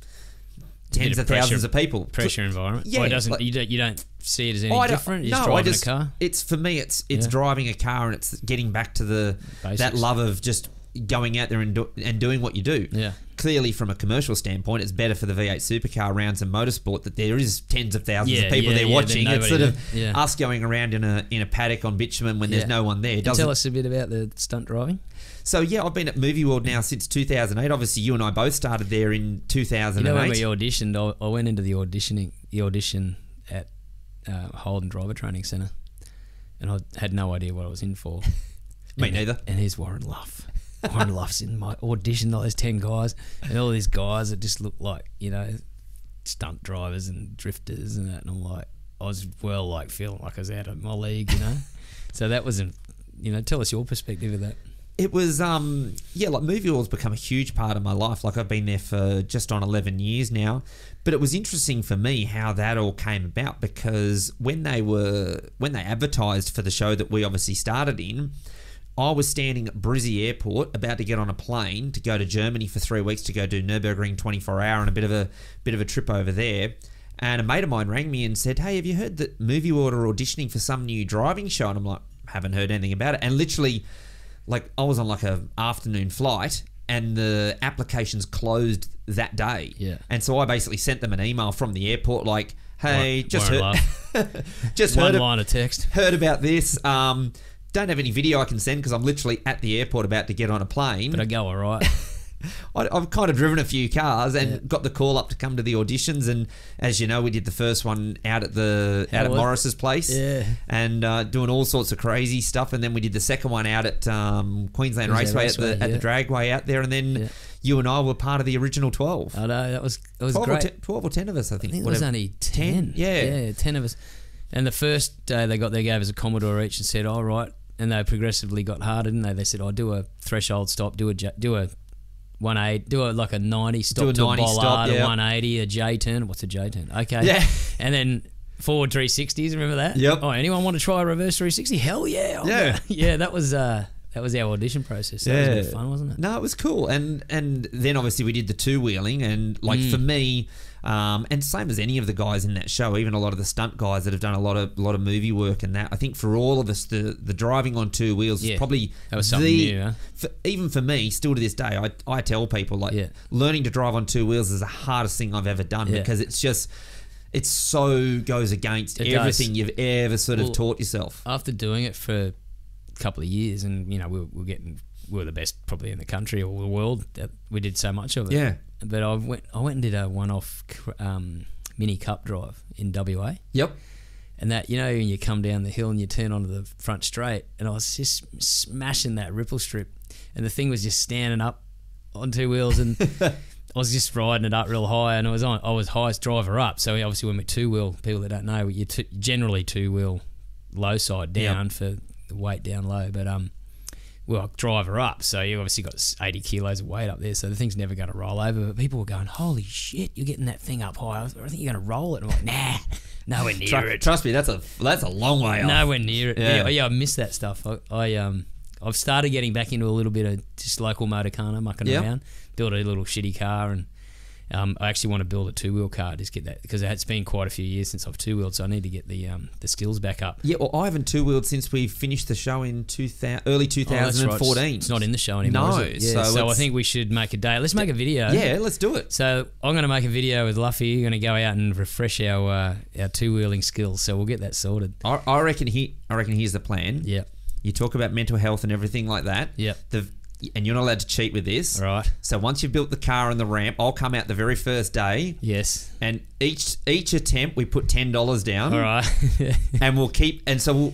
tens of of, thousands of people. pressure environment. Yeah, Well, it doesn't like- you don't you don't see it as any I different? You're no, just I driving just, a car. It's for me. It's it's Yeah. driving a car and it's getting back to the that love of just going out there and do, and doing what you do. Yeah. Clearly, from a commercial standpoint, it's better for the V8 supercar rounds and motorsport that there is tens of thousands Yeah, of people yeah, there yeah, watching. It's sort of. Us going around in a in a paddock on bitumen when there's no one there. Doesn't tell us a bit about the stunt driving. So yeah, I've been at Movie World now since 2008. Obviously, you and I both started there in You 2008. know when we auditioned, I, I went into the auditioning the audition at uh, Holden Driver Training Centre, and I had no idea what I was in for. Me And- neither. And here's Warren Luff. Luff's in my audition. All those ten guys, and all these guys that just look like you know stunt drivers and drifters and that. And I'm like, I was well like feeling like I was out of my league, you know. so that wasn't, you know. Tell us your perspective of that. It was, um, yeah, like Movie World's become a huge part of my life. Like I've been there for just on 11 years now. But it was interesting for me how that all came about because when they were, when they advertised for the show that we obviously started in, I was standing at Brizzy Airport about to get on a plane to go to Germany for three weeks to go do Nürburgring 24 hour and a bit of a bit of a trip over there. And a mate of mine rang me and said, "Hey, have you heard that Movie World are auditioning for some new driving show?" And I'm like, "Haven't heard anything about it." And literally, like I was on like a afternoon flight and the applications closed that day. Yeah. And so I basically sent them an email from the airport like, "Hey, Warren- just Warren heard, just One heard of, line of text. heard about this. Um, don't have any video I can send because I'm literally at the airport about to get on a plane. But I go all right. I, I've kind of driven a few cars and Yeah. got the call up to come to the auditions. And as you know, we did the first one out at the How out at? Morris's place, Yeah. and uh, doing all sorts of crazy stuff. And then we did the second one out at um, Queensland, Raceway, Raceway, at the at the Dragway out there. And then Yeah. you and I were part of the original twelve. I know that was it was 12, great. Or 10, 12 or 10 of us, I think. I think it was only 10, 10. yeah. Yeah, 10 of us. And the first day they got there, gave us a Commodore each and said, all right. And they progressively got harder, didn't they? They said, oh, do a threshold stop, do a, do a 180, do a, like a 90 stop Do a to 90 a bollard, stop, a 180, a J turn. What's a J turn? Okay. Yeah. And then forward 360s, remember that? Yep. Oh, anyone want to try a reverse 360? Hell yeah. I'll Yeah. yeah, that was, uh, that was our audition process. That was a bit fun, wasn't it? No, it was cool, and and then obviously we did the two wheeling, and like Mm. for me, um, and same as any of the guys in that show, even a lot of the stunt guys that have done a lot of lot of movie work and that. I think for all of us, the the driving on two wheels Yeah. is probably That was something the, new, huh? For, even for me, still to this day, I I tell people like Yeah. learning to drive on two wheels is the hardest thing I've ever done Yeah. because it's just. It so goes against It does. everything you've ever sort of Well, taught yourself. after doing it for a couple of years, and you know, we were, we were getting we were the best probably in the country or the world. That we did so much of it. Yeah. But I went I went and did a one off um, mini cup drive in WA, Yep. and that you know when you come down the hill and you turn onto the front straight, and I was just smashing that ripple strip, and the thing was just standing up on two wheels and. I was just riding it up real high, and I was on. I was highest driver up. So obviously, when we're two wheel, people that don't know, you generally two wheel low side down for the weight down low. But um, well, driver up. So you obviously got eighty kilos of weight up there. So the thing's never going to roll over. But people were going, "Holy shit, you're getting that thing up high! I think you're going to roll it." And I'm like, "Nah, nowhere near Tru- it. trust me, that's a that's a long way off. Nowhere near it. Yeah. Yeah, yeah, I miss that stuff. I, I um, I've started getting back into a little bit of just local motorkhana, mucking Yeah. around, built a little shitty car, and um, I actually want to build a two wheel car. Just get that because it's been quite a few years since I've two wheeled, so I need to get the um the skills back up. Yeah, well, I haven't two wheeled since we finished the show in 2000, early Oh, right. 2014. It's not in the show anymore. No, is it? Yeah, so so, I think we should make a day. Let's make a video. Yeah, let's do it. So I'm going to make a video with Luffy. You're going to go out and refresh our uh, our two wheeling skills. So we'll get that sorted. I, I reckon he. I reckon here's the plan. Yeah. You talk about mental health and everything like that. Yeah. The and you're not allowed to cheat with this. Right. So once you've built the car and the ramp, I'll come out the very first day, Yes. and each each attempt we put ten dollars down. All right. And we'll keep. And so we'll.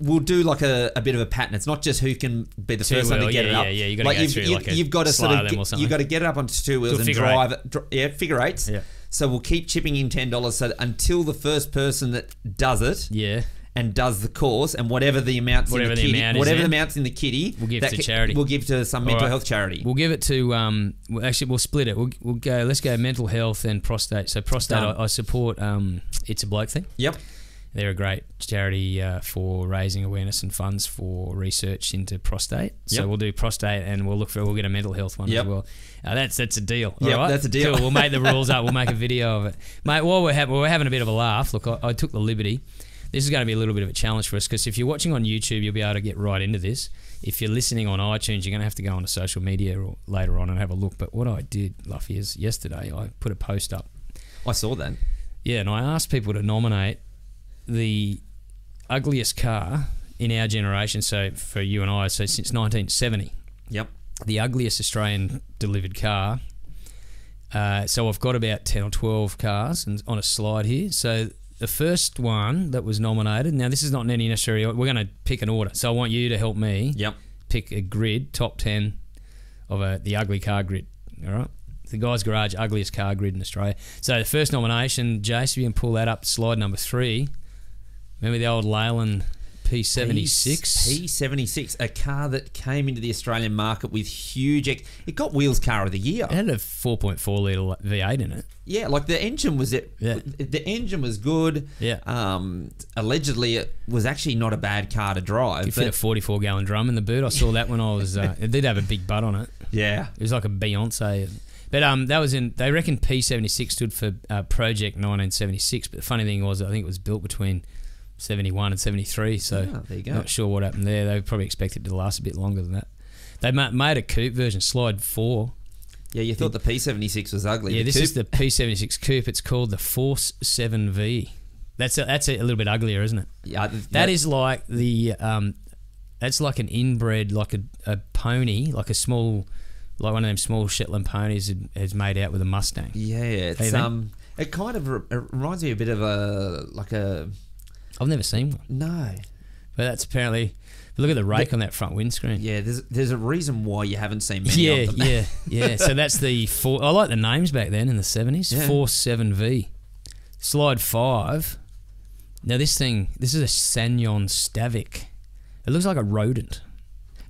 We'll do like a, a bit of a pattern. It's not just who can be the Two first one to get yeah, it up. yeah, yeah. You gotta go you've, through you, like a you've got to sort of get, you got to get it up onto two wheels and drive it. Dr- yeah, figure eights. Yeah. So we'll keep chipping in ten dollars. So until the first person that does it yeah. And does the course and whatever the amounts Whatever in the the kitty, amount whatever the in, amounts in the kitty, we'll give to charity. We'll give to some All mental right. health charity. We'll give it to um. well, Actually, we'll split it. We'll, we'll go. Let's go mental health and prostate. So prostate, I, I support. Um, it's a bloke thing. yep. They're a great charity uh, for raising awareness and funds for research into prostate. So we'll do prostate, and we'll look for we'll get a mental health one Yep. as well. Uh, that's that's a deal. all Yep, right? that's a deal. Cool. We'll make the rules up. We'll make a video of it, mate. While we're having we're having a bit of a laugh. Look, I, I took the liberty. This is going to be a little bit of a challenge for us because if you're watching on YouTube, you'll be able to get right into this. If you're listening on iTunes, you're going to have to go onto social media or later on and have a look. But what I did, Luffy, is yesterday I put a post up I saw that. yeah, and I asked people to nominate the ugliest car in our generation. So for you and I, so since 1970, Yep. the ugliest Australian delivered car. Uh, so I've got about 10 or 12 cars and on a slide here. So the first one that was nominated, now this is not in any necessary, we're going to pick an order. So I want you to help me Yep. pick a grid, top 10 of a, the ugly car grid. All right. The Guy's Garage ugliest car grid in Australia. So the first nomination, Jace, if you can pull that up, slide number three. Remember the old Leyland P76? P76, a car that came into the Australian market with huge. Ex- it got Wheels Car of the Year. It had a 4.4 litre V8 in it. Yeah, like the engine was it. Yeah. The engine was good. Yeah. Um, allegedly, it was actually not a bad car to drive. You fit a 44 gallon drum in the boot. I saw that when I was. Uh, it did have a big butt on it. yeah. It was like a Beyonce. But um, that was in. They reckon P76 stood for uh, Project 1976. But the funny thing was, I think it was built between 71 and 73. So there you go. not sure what happened there. They probably expected it to last a bit longer than that. They ma- made a coupe version, slide four. Yeah, you thought the P76 was ugly. Yeah, The this is the P76 coupe. It's called the Force 7V. That's a, that's a, little bit uglier, isn't it? Yeah, th- That is like the um, that's like an inbred, like a, a pony, like a small, like one of them small Shetland ponies is- is made out with a Mustang. Yeah, it's um, it kind of it reminds me a bit of a like a I've never seen one, no. but that's apparently. Look at the rake on that front windscreen. Yeah, there's there's a reason why you haven't seen many Yeah, of them. yeah, yeah. yeah. So that's the four. I like the names back then in the seventies. Yeah. Four seven V. Slide five. Now this thing, this is a SsangYong Stavic. It looks like a rodent.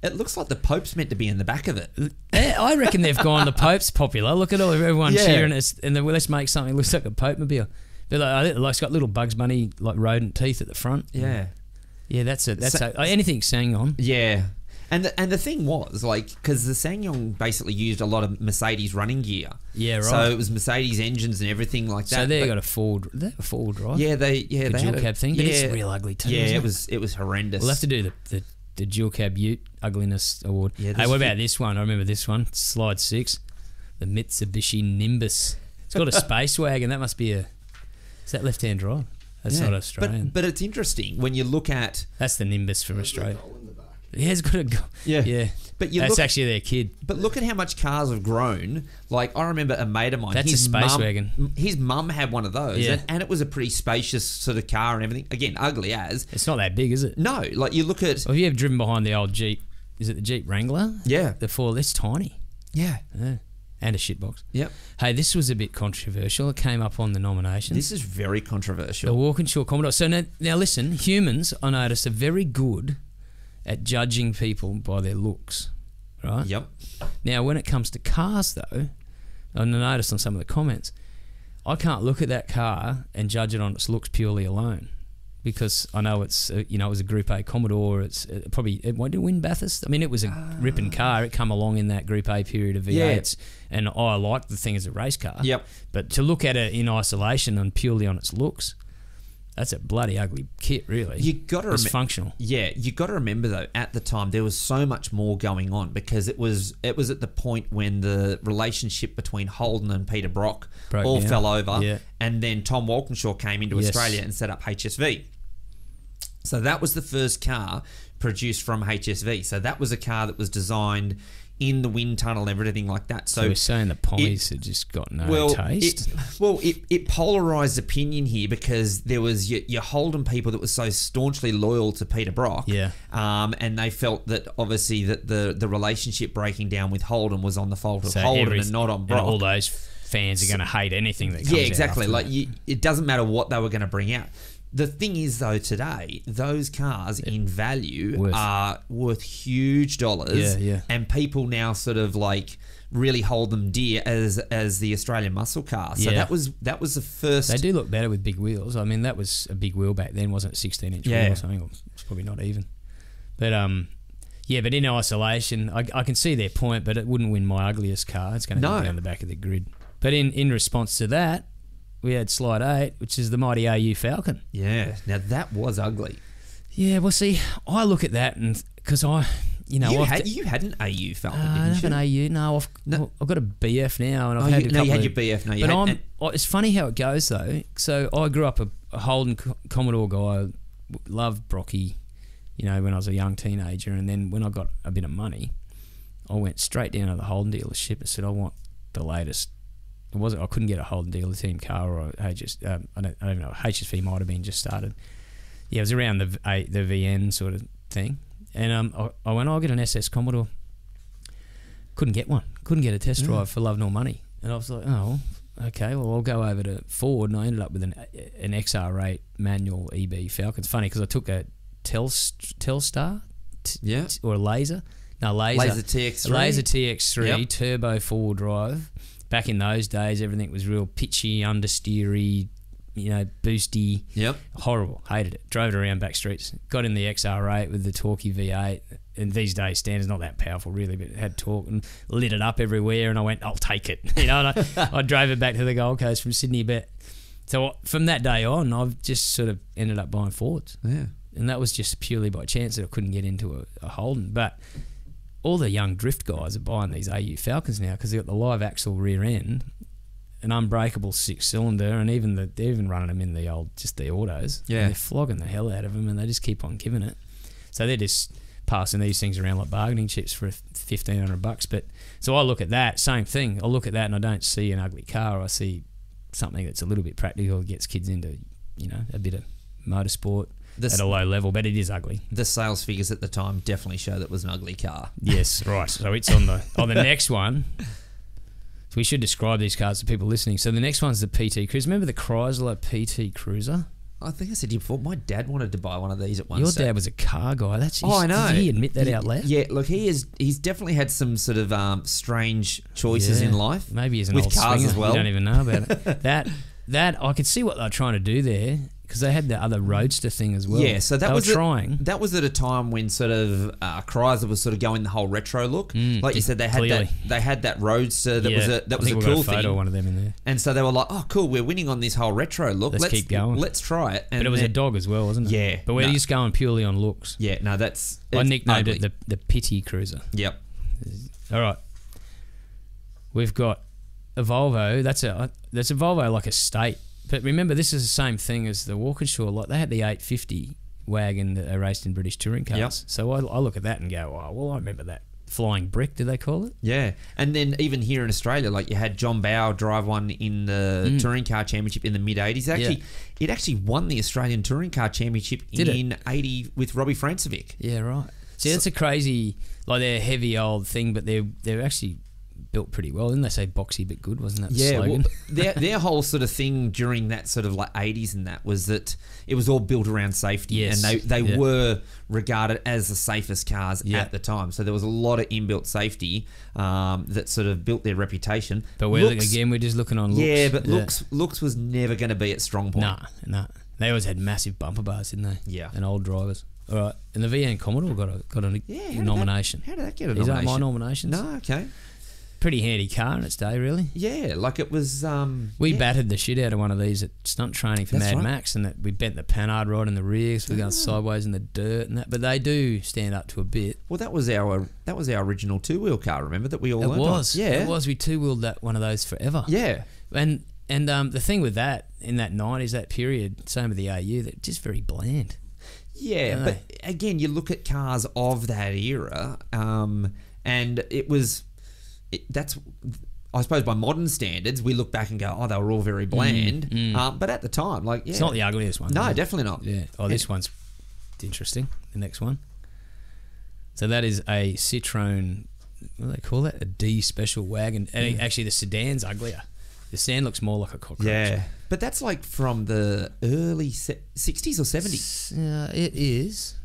It looks like the Pope's meant to be in the back of it. Eh, I reckon they've gone. The Pope's popular. Look at all everyone Yeah. cheering. It's, and then let's make something that looks like a Pope mobile. But like, think like it's got little Bugs Bunny like rodent teeth at the front. Yeah. yeah. That's it. That's a, anything sang. Yeah. And the, and the thing was like because the SsangYong basically used a lot of Mercedes running gear. Yeah, right. So it was Mercedes engines and everything like that. So they got a forward. They a forward drive. yeah, they yeah the they dual had a- cab thing. But Yeah, it's real ugly too. yeah, isn't it was it was horrendous. We'll have to do the, the, the dual cab Ute ugliness award. Yeah, hey, what about this one? I remember this one. Slide six, the Mitsubishi Nimbus. It's got a space wagon. That must be a. Is that left hand drive? That's Yeah. not Australian. But but it's interesting when you look at That's the Nimbus from Australia. Yeah, it's got a go. Yeah. yeah. but you That's look actually their kid. But look at how much cars have grown. Like I remember a mate of mine. That's a space mum, wagon. His mum had one of those, Yeah. and, and it was a pretty spacious sort of car and everything. Again, ugly as. It's not that big, is it? No, like you look at. Well, have you ever driven behind the old Jeep? Is it the Jeep Wrangler? Yeah, The four. It's tiny. yeah, Yeah. And a shitbox. yep. Hey, this was a bit controversial. It came up on the nominations. This is very controversial. The. Walkinshaw Commodore. So now, now listen, humans, I noticed, are very good at judging people by their looks, right? Yep. Now, when it comes to cars, though, I noticed on some of the comments, I can't look at that car and judge it on its looks purely alone. Because I know it's, uh, you know, it was a Group A Commodore. It's uh, probably, it it win Bathurst? I mean, it was a ripping car. It come along in that Group A period of Yeah. V8s. And I liked the thing as a race car. Yep. But to look at it in isolation and purely on its looks, that's a bloody ugly kit, really. You got to remember. functional. Yeah, you got to remember though. At the time, there was so much more going on because it was it was at the point when the relationship between Holden and Peter Brock Broke all down. fell over, Yeah. and then Tom Walkinshaw came into Yes. Australia and set up HSV. So that was the first car produced from HSV. So that was a car that was designed in the wind tunnel and everything like that. So So we're saying the pommies had just got no well, taste. It, well, it, it polarized opinion here because there was your, your Holden people that were so staunchly loyal to Peter Brock, Yeah. um, and they felt that obviously that the the relationship breaking down with Holden was on the fault of so Holden every- and not on Brock. all those fans are going to hate anything that comes yeah, exactly. Like you, it doesn't matter what they were going to bring out. The thing is though today those cars in value Worth. are worth huge dollars Yeah, yeah. and people now sort of like really hold them dear as as the Australian muscle car so Yeah. that was that was the first They do look better with big wheels. I mean, that was a big wheel back then, wasn't it? 16 inch Yeah. wheel or something. It's probably not even. But um, yeah, but in isolation, I, I can see their point, but it wouldn't win my ugliest car. It's going to No. go down the back of the grid. But in, in response to that, we had slide eight, which is the mighty AU Falcon. yeah now that was ugly Yeah, well, see, I look at that and because I, you know, you I've had you had an AU Falcon Uh, I didn't don't you an AU. No, I've, No. I've got a BF now, and I've Oh, had you, a no, you had of- your BF. No, you but had, I'm. it's funny how it goes though. So I grew up a, a Holden Co- Commodore guy. Loved Brocky, you know, when I was a young teenager, and then when I got a bit of money, I went straight down to the Holden dealership and said, "I want the latest." It wasn't. I couldn't get a hold Holden dealer team car or a HS. Um, I don't. I don't know. HSV might have been just started. Yeah, it was around the the VN sort of thing, and um, I, I went. I'll get an SS Commodore. Couldn't get one. Couldn't get a test Mm. drive for love nor money. And I was like, oh, okay. Well, I'll go over to Ford, and I ended up with an an XR8 manual EB Falcon. It's funny because I took a Telst- Telstar t- Yeah. t- or a Laser. No, Laser. Laser TX3. Laser TX3 Yep. turbo four drive. Back in those days, everything was real pitchy, understeery, you know, boosty. Yep. Horrible. Hated it. Drove it around back streets. Got in the XR8 with the Torquey V8. And these days, standard's not that powerful, really, but it had torque and lit it up everywhere. And I went, I'll take it. You know, and I, I drove it back to the Gold Coast from Sydney. But so from that day on, I've just sort of ended up buying Fords. Yeah. And that was just purely by chance that I couldn't get into a, a Holden. But all the young drift guys are buying these AU Falcons now because they've got the live axle rear end, an unbreakable six cylinder, and even the, they're even running them in the old just the autos. Yeah. and they're flogging the hell out of them, and they just keep on giving it. So they're just passing these things around like bargaining chips for fifteen hundred bucks. But so I look at that same thing. I look at that and I don't see an ugly car. I see something that's a little bit practical, gets kids into you know a bit of motorsport The, at a low level, but it is ugly. the sales figures at the time definitely show that it was an ugly car. Yes, right. So it's on the on the next one. So we should describe these cars to people listening. So the next one's the PT Cruiser. Remember the Chrysler PT Cruiser? I think I said to you before. My dad wanted to buy one of these at once. Your stage. dad was a car guy. That's Oh, I know. Did he admit that He- out loud? Yeah, look, he is. He's definitely had some sort of um, strange choices Yeah. in life. Maybe he's an With old cars swinger. as well. You don't even know about it. that that I could see what they're trying to do there because they had the other roadster thing as well. Yeah, so that they was a- trying. That was at a time when sort of uh, Chrysler was sort of going the whole retro look. Mm, like you said, they had clearly. that. They had that Roadster that yeah, was a that I was a cool got a photo thing. of one of them in there. And so they were like, "Oh, cool, we're winning on this whole retro look. Let's keep going." Let's try it." And But it was a dog as well, wasn't it? Yeah, But we're no. just going purely on looks. Yeah, no, that's. I nicknamed ugly. it the the Pity Cruiser. Yep. All right. We've got a Volvo. That's a that's a Volvo like a state. But remember, this is the same thing as the Walkinshaw. lot. they had the 850 wagon that they raced in British touring cars. Yep. So I, I look at that and go, oh, well, I remember that flying brick. Did they call it? Yeah, and then even here in Australia, like you had John Bowe drive one in the touring car championship in the mid '80s. Actually, Mm. Yeah. it actually won the Australian touring car championship Did it? in '80 with Robbie Francevic. Yeah, right. See, that's a crazy like they're a heavy old thing, but they're they're actually built pretty well. Didn't they say boxy but good? Wasn't that the Yeah, well, their their whole sort of thing during that sort of like '80s and that was that it was all built around safety, Yes, and they they yeah. were regarded as the safest cars Yeah. at the time. So there was a lot of inbuilt safety um, that sort of built their reputation. but we're Looks- again, we're just looking on looks. yeah, but looks looks was never going to be at strong point. Nah, nah. They always had massive bumper bars, didn't they? Yeah. And old drivers. All right. And the VN Commodore got a got a Yeah, how did nomination. That, how did that get a Is that my nomination? No, okay. Pretty handy car in its day, really. Yeah, like it was. Um, We yeah. battered the shit out of one of these at stunt training for That's Mad right. Max, and that we bent the panhard rod in the rear, so we're going Ah. sideways in the dirt and that. But they do stand up to a bit. Well, that was our that was our original two wheel car. Remember that we all It learned on? was, Yeah, it was. We two wheeled that one of those forever. Yeah, And and um, the thing with that in that nineties, that period, same with the AU, they're just very bland. yeah. But again, you look at cars of that era, um, and it was it, that's. I suppose by modern standards, we look back and go, "Oh, they were all very bland." mm. Um, but at the time, like, yeah, It's not the ugliest one. no, definitely not. Yeah. Oh, this one's interesting. The next one. So that is a Citroen. What do they call that? A D special wagon. Hmm. Actually, the sedan's uglier. The sand looks more like a cockroach. Yeah, but that's like from the early se- 60s or 70s. Uh, it is.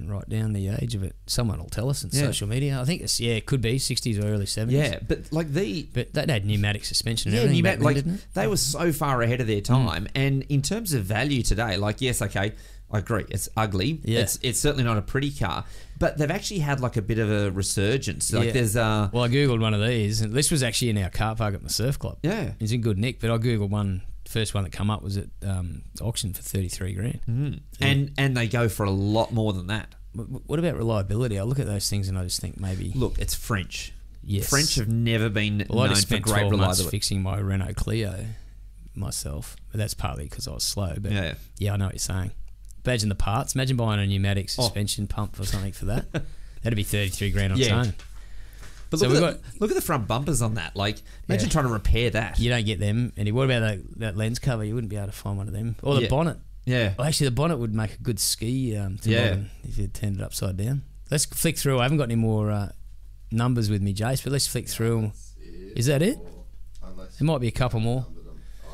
Write down the age of it. Someone will tell us in Yeah. social media. I think it's yeah, it could be sixties or early seventies. Yeah, but like the but that had pneumatic suspension and yeah, pneumatic, back like they were so far ahead of their time. And in terms of value today, like yes, okay, I agree, it's ugly. Yeah. It's it's certainly not a pretty car, but they've actually had like a bit of a resurgence. Like Yeah. there's uh Well, I googled one of these, and this was actually in our car park at the surf club. yeah. It's in good nick, but I googled one. First one that come up was at um, auction for thirty three grand. Mm. And and they go for a lot more than that. Wh- wh- What about reliability? I look at those things and I just think maybe Look, it's French. yes. French have never been Well, I known just for spent great 12 months reliability. fixing my Renault Clio myself, but that's partly because I was slow. But yeah. Yeah. I know what you're saying. Imagine the parts. Imagine buying a pneumatic Oh. suspension pump or something for that. That'd be 33 grand on Yeah. its own. But look, we've at the, look at the front bumpers on that. Like, imagine Yeah. trying to repair that. You don't get them. And what about that, that lens cover? You wouldn't be able to find one of them. Or the Yeah. bonnet. Yeah. Well, actually, the bonnet would make a good ski um, to Yeah. if you turned it upside down. Let's flick through. I haven't got any more uh, numbers with me, Jace, but let's flick through. Is that it? There might be a couple more. Oh,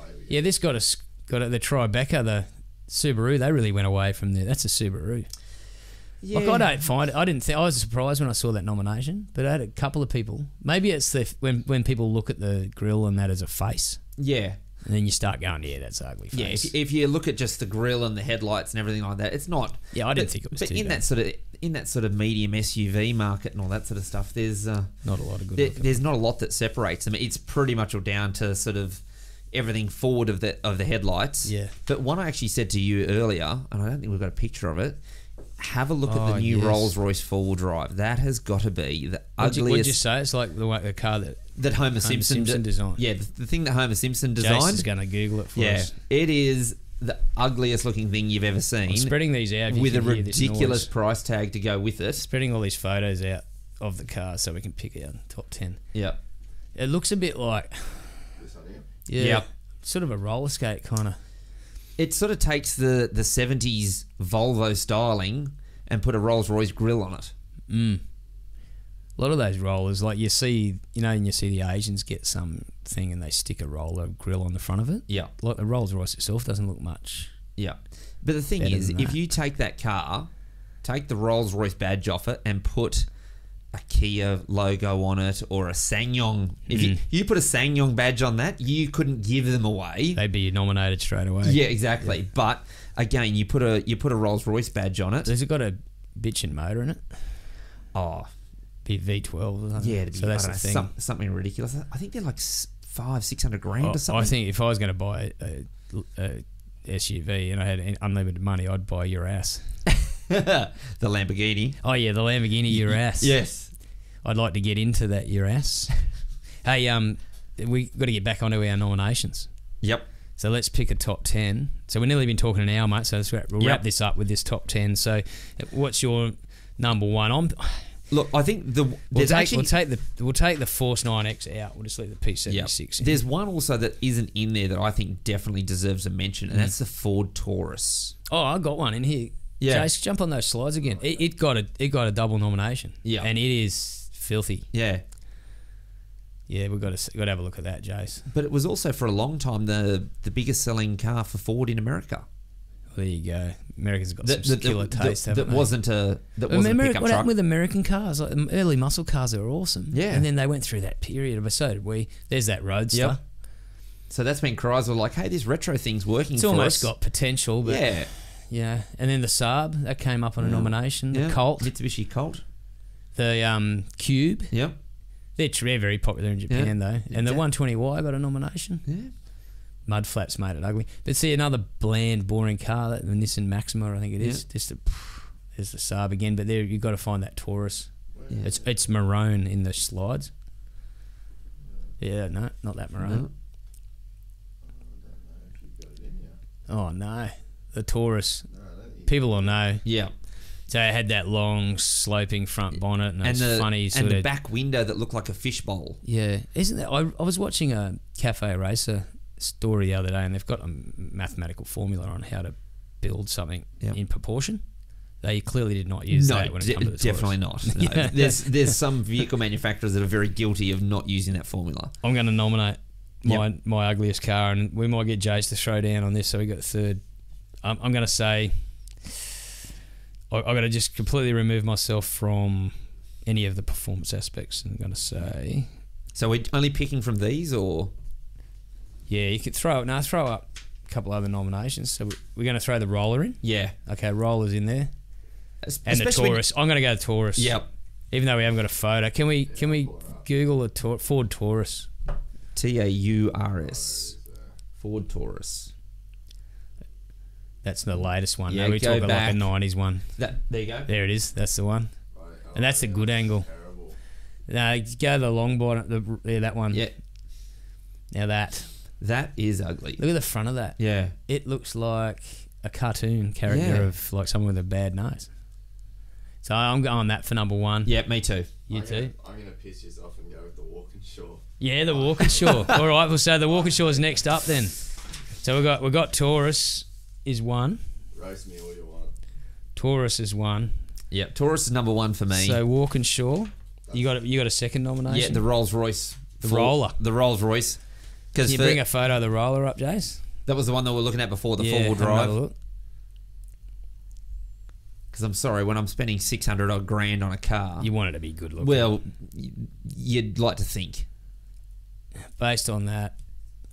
here we go. Yeah, this got a got a, the Tribeca, the Subaru. They really went away from there. That's a Subaru. Yeah. Like I don't find it. I didn't think I was surprised when I saw that nomination, but I had a couple of people. Maybe it's the when when people look at the grill and that as a face, Yeah. and then you start going, yeah, that's ugly face. Yeah, if, if you look at just the grill and the headlights and everything like that, it's not. Yeah, I didn't but- think it was But in bad. that sort of in that sort of medium SUV market and all that sort of stuff, there's uh, not a lot of good. there, there's not a lot that separates them. It's pretty much all down to sort of everything forward of the of the headlights. Yeah. But one I actually said to you earlier, and I don't think we've got a picture of it. Have a look at Oh, the new yes. Rolls Royce four wheel drive. That has got to be the What'd you, ugliest what'd you say? It's like the, way- the car that that Homer, Simpson, Simpson de- designed. Yeah, the, the thing that Homer Simpson designed. Jason's designed. going to Google it for Yeah, us. it is the ugliest looking thing you've ever seen. I'm spreading these out with a can hear this ridiculous price tag to go with it. Spreading all these photos out of the car so we can pick out top ten. Yeah. It looks a bit like This one here. yeah, Yep. sort of a roller skate kind of. It sort of takes the the 70s Volvo styling and put a Rolls Royce grill on it. Mm. A lot of those rollers, like you see, you know, and you see the Asians get some thing and they stick a roller grill on the front of it. Yeah. Like the Rolls Royce itself doesn't look much. Yeah. But the thing is, if you take that car, take the Rolls Royce badge off it and put a Kia logo on it or a SsangYong. If you, Mm. you put a SsangYong badge on that, you couldn't give them away. They'd be nominated straight away. Yeah, exactly. But again, you put a you put a Rolls Royce badge on it. Has it got a bitchin' motor in it? Oh, Be V12 or something. yeah, it'd be, so that's I don't the know, thing. some, something ridiculous. I think they're like s- five, six hundred grand I- or something. I think if I was going to buy a, a SUV and I had unlimited money, I'd buy Urus. the Lamborghini. Oh yeah, the Lamborghini Urus. Yes. I'd like to get into that Urus. hey, um, we got to get back onto our nominations. Yep. So let's pick a top ten. So we've nearly been talking an hour, mate. So let's wrap, we'll Yep. wrap this up with this top ten. So, what's your number one? I'm. Look, I think the We'll take, actually we'll take the we'll take the Force Nine X out. We'll just leave the P seventy six. There's one also that isn't in there that I think definitely deserves a mention, Mm. and that's the Ford Taurus. Oh, I got one in here. Yeah. Jace, jump on those slides again. Oh, it, it got a it got a double nomination. Yeah. and it is filthy. Yeah. Yeah, we've got to got to have a look at that, Jace. But it was also for a long time the the biggest selling car for Ford in America. There you go. Americans got That, some that, killer that- taste, that haven't they? wasn't a that wasn't mean, a pickup what truck. happened with American cars? Like early muscle cars, they were awesome. Yeah. and then they went through that period. But so did we. There's that Roadster. Yep. So that's when Chrysler were like, "Hey, this retro thing's working It's for almost us." got potential, but yeah, yeah. And then the Saab that came up on a nomination. The Colt, Mitsubishi Colt. the um, Cube. Yep. They're, they're very popular in Japan though. And the Yeah. 120Y got a nomination. Yeah. Mud flaps made it ugly. But see another bland, boring car, that the Nissan Maxima, I think it is. Just a, there's the Saab again, but there you've got to find that Taurus. It's it's maroon in the slides. Yeah, no, not that maroon. No. if you've got it in here. Oh no, the Taurus. No, I don't think People will know. Yeah. So it had that long sloping front bonnet and, And those the funny sort and the of back window that looked like a fishbowl. yeah. Isn't that? I, I was watching a Cafe Racer story the other day, and they've got a mathematical formula on how to build something Yep. in proportion. They clearly did not use no, that when it de- comes to the definitely Taurus. not. No. There's there's some vehicle manufacturers that are very guilty of not using that formula. I'm going to nominate my my ugliest car, and we might get Jace to throw down on this. So we got third. Um, I'm, I'm going to say I, I got to just completely remove myself from any of the performance aspects. And I'm going to say, So we're only picking from these, or yeah, you could throw now throw up a couple other nominations. So we- we're going to throw the roller in. yeah, Okay, roller's in there, Es- and the Taurus. I'm going to go to Taurus. Yep. Even though we haven't got a photo, can we can we Google a Ford Taurus? T A U R S. Ford Taurus. That's the latest one. Yeah, no, we go talk back. like a '90s one. That there you go. There it is. That's the one. Right, And that's a good yeah, angle. Terrible. No, go the long bottom. The, yeah, that one. Yeah, Now that. that is ugly. Look at the front of that. Yeah. It looks like a cartoon character Yeah. of like someone with a bad nose. So I'm going that for number one. Yeah, me too. You I'm too? Gonna, I'm gonna piss yourself and go with the Walkinshaw. Yeah, the Walkinshaw. All right, well, so the Walkinshaw's next up then. So we got we got Taurus is one. Roast me all you want. Taurus is one. Yeah, Taurus is number one for me. So Walkinshaw, you got a, you got a second nomination. yeah, the Rolls Royce. The roller. The Rolls Royce. Because Can you bring a photo of the roller up, Jace? that was the one that we are looking at before the yeah, four wheel have another drive. look. Because I'm sorry, when I'm spending six hundred odd grand on a car, You want it to be good looking. well, y- you'd like to think. based on that,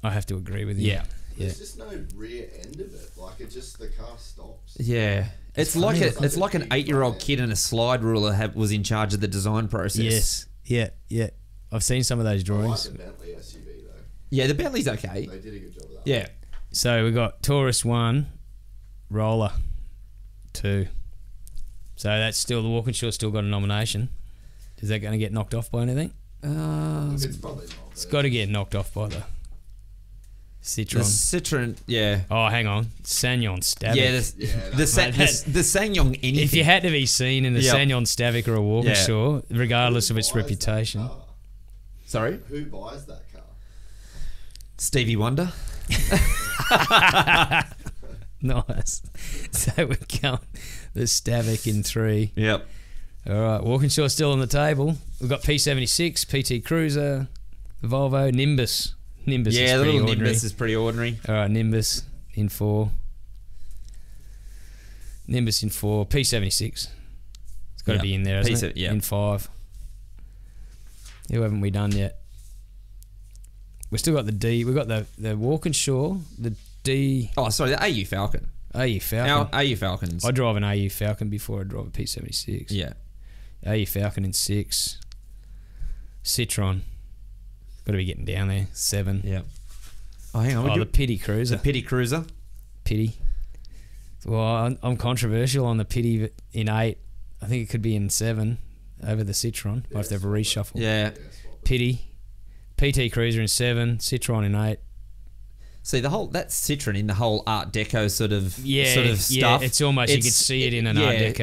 I have to agree with you. Yeah. Yeah. There's just no rear end of it. Like it just the car stops. Yeah. It's, It's like a, It's like it's like an eight year old kid and a slide ruler have, was in charge of the design process. Yes. Yeah. Yeah. I've seen some of those I like drawings. the Bentley SUV though. Yeah, the Bentley's okay. They did a good job of that. Yeah. So we got Taurus one, Roller two. So that's still the Walkinshaw still got a nomination. Is that going to get knocked off by anything? Uh, Look, it's probably not. It's but got to get knocked off by the the Citroen. Citroen, yeah. oh, hang on, SsangYong Stavic. Yeah, the, Yeah, the, Sa- the, the SsangYong anything. if you had to be seen in the Yep. SsangYong Stavic or a Walkinshaw, regardless of its Who buys that reputation. Sorry? Who buys that car? Stevie Wonder? nice. So we're going the Stavic in three. Yep. All right, Walkinshaw still on the table. We've got P76, PT Cruiser, Volvo, Nimbus. Nimbus yeah, is the pretty little ordinary. Nimbus is pretty ordinary. All right, Nimbus in four. Nimbus in four. P76. It's got to Yeah. be in there, isn't P7 it? yeah. In five. Who haven't we done yet? We've still got the D. We've got the, the Walkinshaw, the D. Oh, sorry, the AU Falcon. AU Falcon. Our AU Falcons. I drive an AU Falcon before I drive a P76. yeah. AU Falcon in six. Citron. Got to be getting down there. Seven. Yeah. Oh, hang on. Oh, would the you- Pity Cruiser. the Pity Cruiser. Pity. Well, I'm, I'm controversial on the Pity in eight. I think it could be in seven over the Citron. Might have to have a reshuffle. Yeah. Yeah. Pity. PT Cruiser in seven. Citron in eight. See the whole that Citroen in the whole Art Deco sort of Yeah, sort of yeah. stuff. It's almost you could see it in an yeah. Art I could take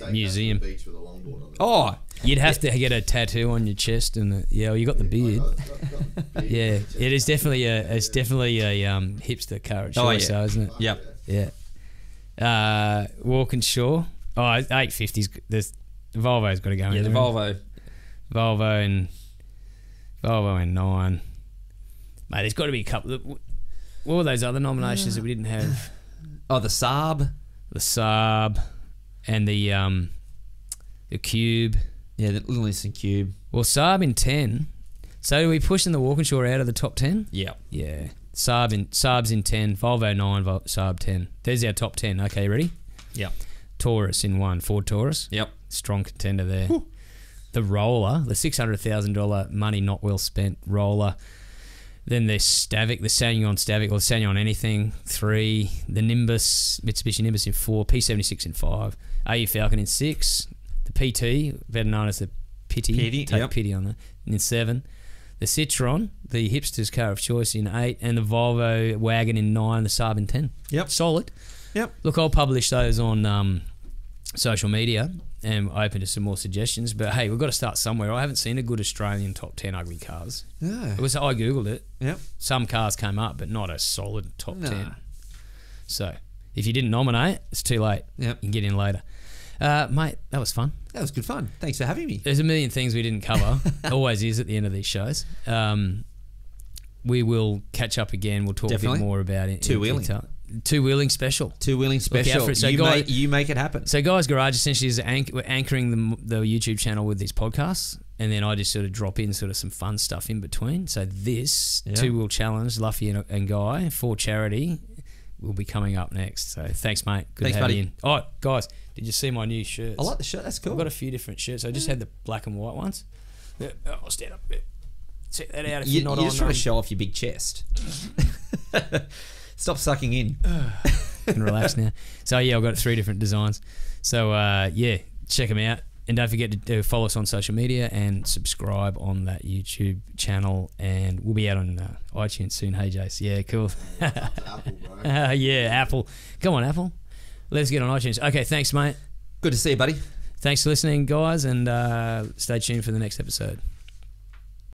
Deco museum. the beach with a longboard on it. Oh, You'd have to get a tattoo on your chest and the, yeah, well, you got the beard. Got- got- got big Yeah, it is definitely a it's definitely a um, hipster car of Oh, yeah. though, isn't it? yep. Yeah. Uh, Walkinshaw. Oh, eight fifties. The Volvo's got to go Yeah, in the. Volvo. Volvo and Volvo and nine. Mate, there's got to be a couple. Of, what were those other nominations that we didn't have? Oh, the Saab. The Saab and the um, the Cube. Yeah, the Little Instant Cube. Well, Saab in ten. So are we pushing the Walkinshaw out of the top ten? Yeah. Yeah. Saab in Saab's in ten. Volvo nine. Vol, Saab ten. There's our top ten. Okay, ready? Yep. Taurus in one. Ford Taurus. Yep. Strong contender there. The roller, the six hundred thousand dollar money not well spent roller. Then the Stavic, the SsangYong Stavic, or SsangYong anything three. The Nimbus, Mitsubishi Nimbus in four. P seventy six in five. AU Falcon in six. PT, better known as the Pity, Pity, take yep. pity on that. In seven. The Citron, the hipster's car of choice in eight, and the Volvo wagon in nine. The Saab in ten. Yep. Solid. Yep. Look, I'll publish those on um, social media and open to some more suggestions. But hey, we've got to start somewhere. I haven't seen a good Australian top 10 ugly cars. Yeah. It was I googled it. Yep. Some cars came up, but not a solid top. 10. So if you didn't nominate, it's too late. Yep. You can get in later. Uh, mate, that was fun. That was good fun. Thanks for having me. There's a million things we didn't cover. Always is at the end of these shows. Um, we will catch up again. We'll talk a bit more about it. Two wheeling. Two wheeling special. Two wheeling special. for it. So you, guy- make, you make it happen. So, Guy's Garage essentially is anch- we're anchoring the, the YouTube channel with these podcasts, and then I just sort of drop in sort of some fun stuff in between. So, this Yeah. two wheel challenge, Luffy and, and Guy for charity, will be coming up next. So, thanks, mate. Good Thanks, to have buddy. you in. Oh, guys, did you see my new shirts? I like the shirt. That's cool. I've got a few different shirts. I just had the black and white ones. Yeah, oh, I'll stand up. Yeah. Check that out if you, you're not you're on. just trying um, to show off your big chest. Stop sucking in. and relax now. So yeah, I've got three different designs. So uh, yeah, check them out, and don't forget to follow us on social media and subscribe on that YouTube channel. And we'll be out on uh, iTunes soon. Hey, Jace. Yeah, cool. Apple, bro. Uh, yeah, Apple. Come on, Apple. Let's get on iTunes. Okay, thanks, mate. Good to see you, buddy. Thanks for listening, guys, and uh, stay tuned for the next episode.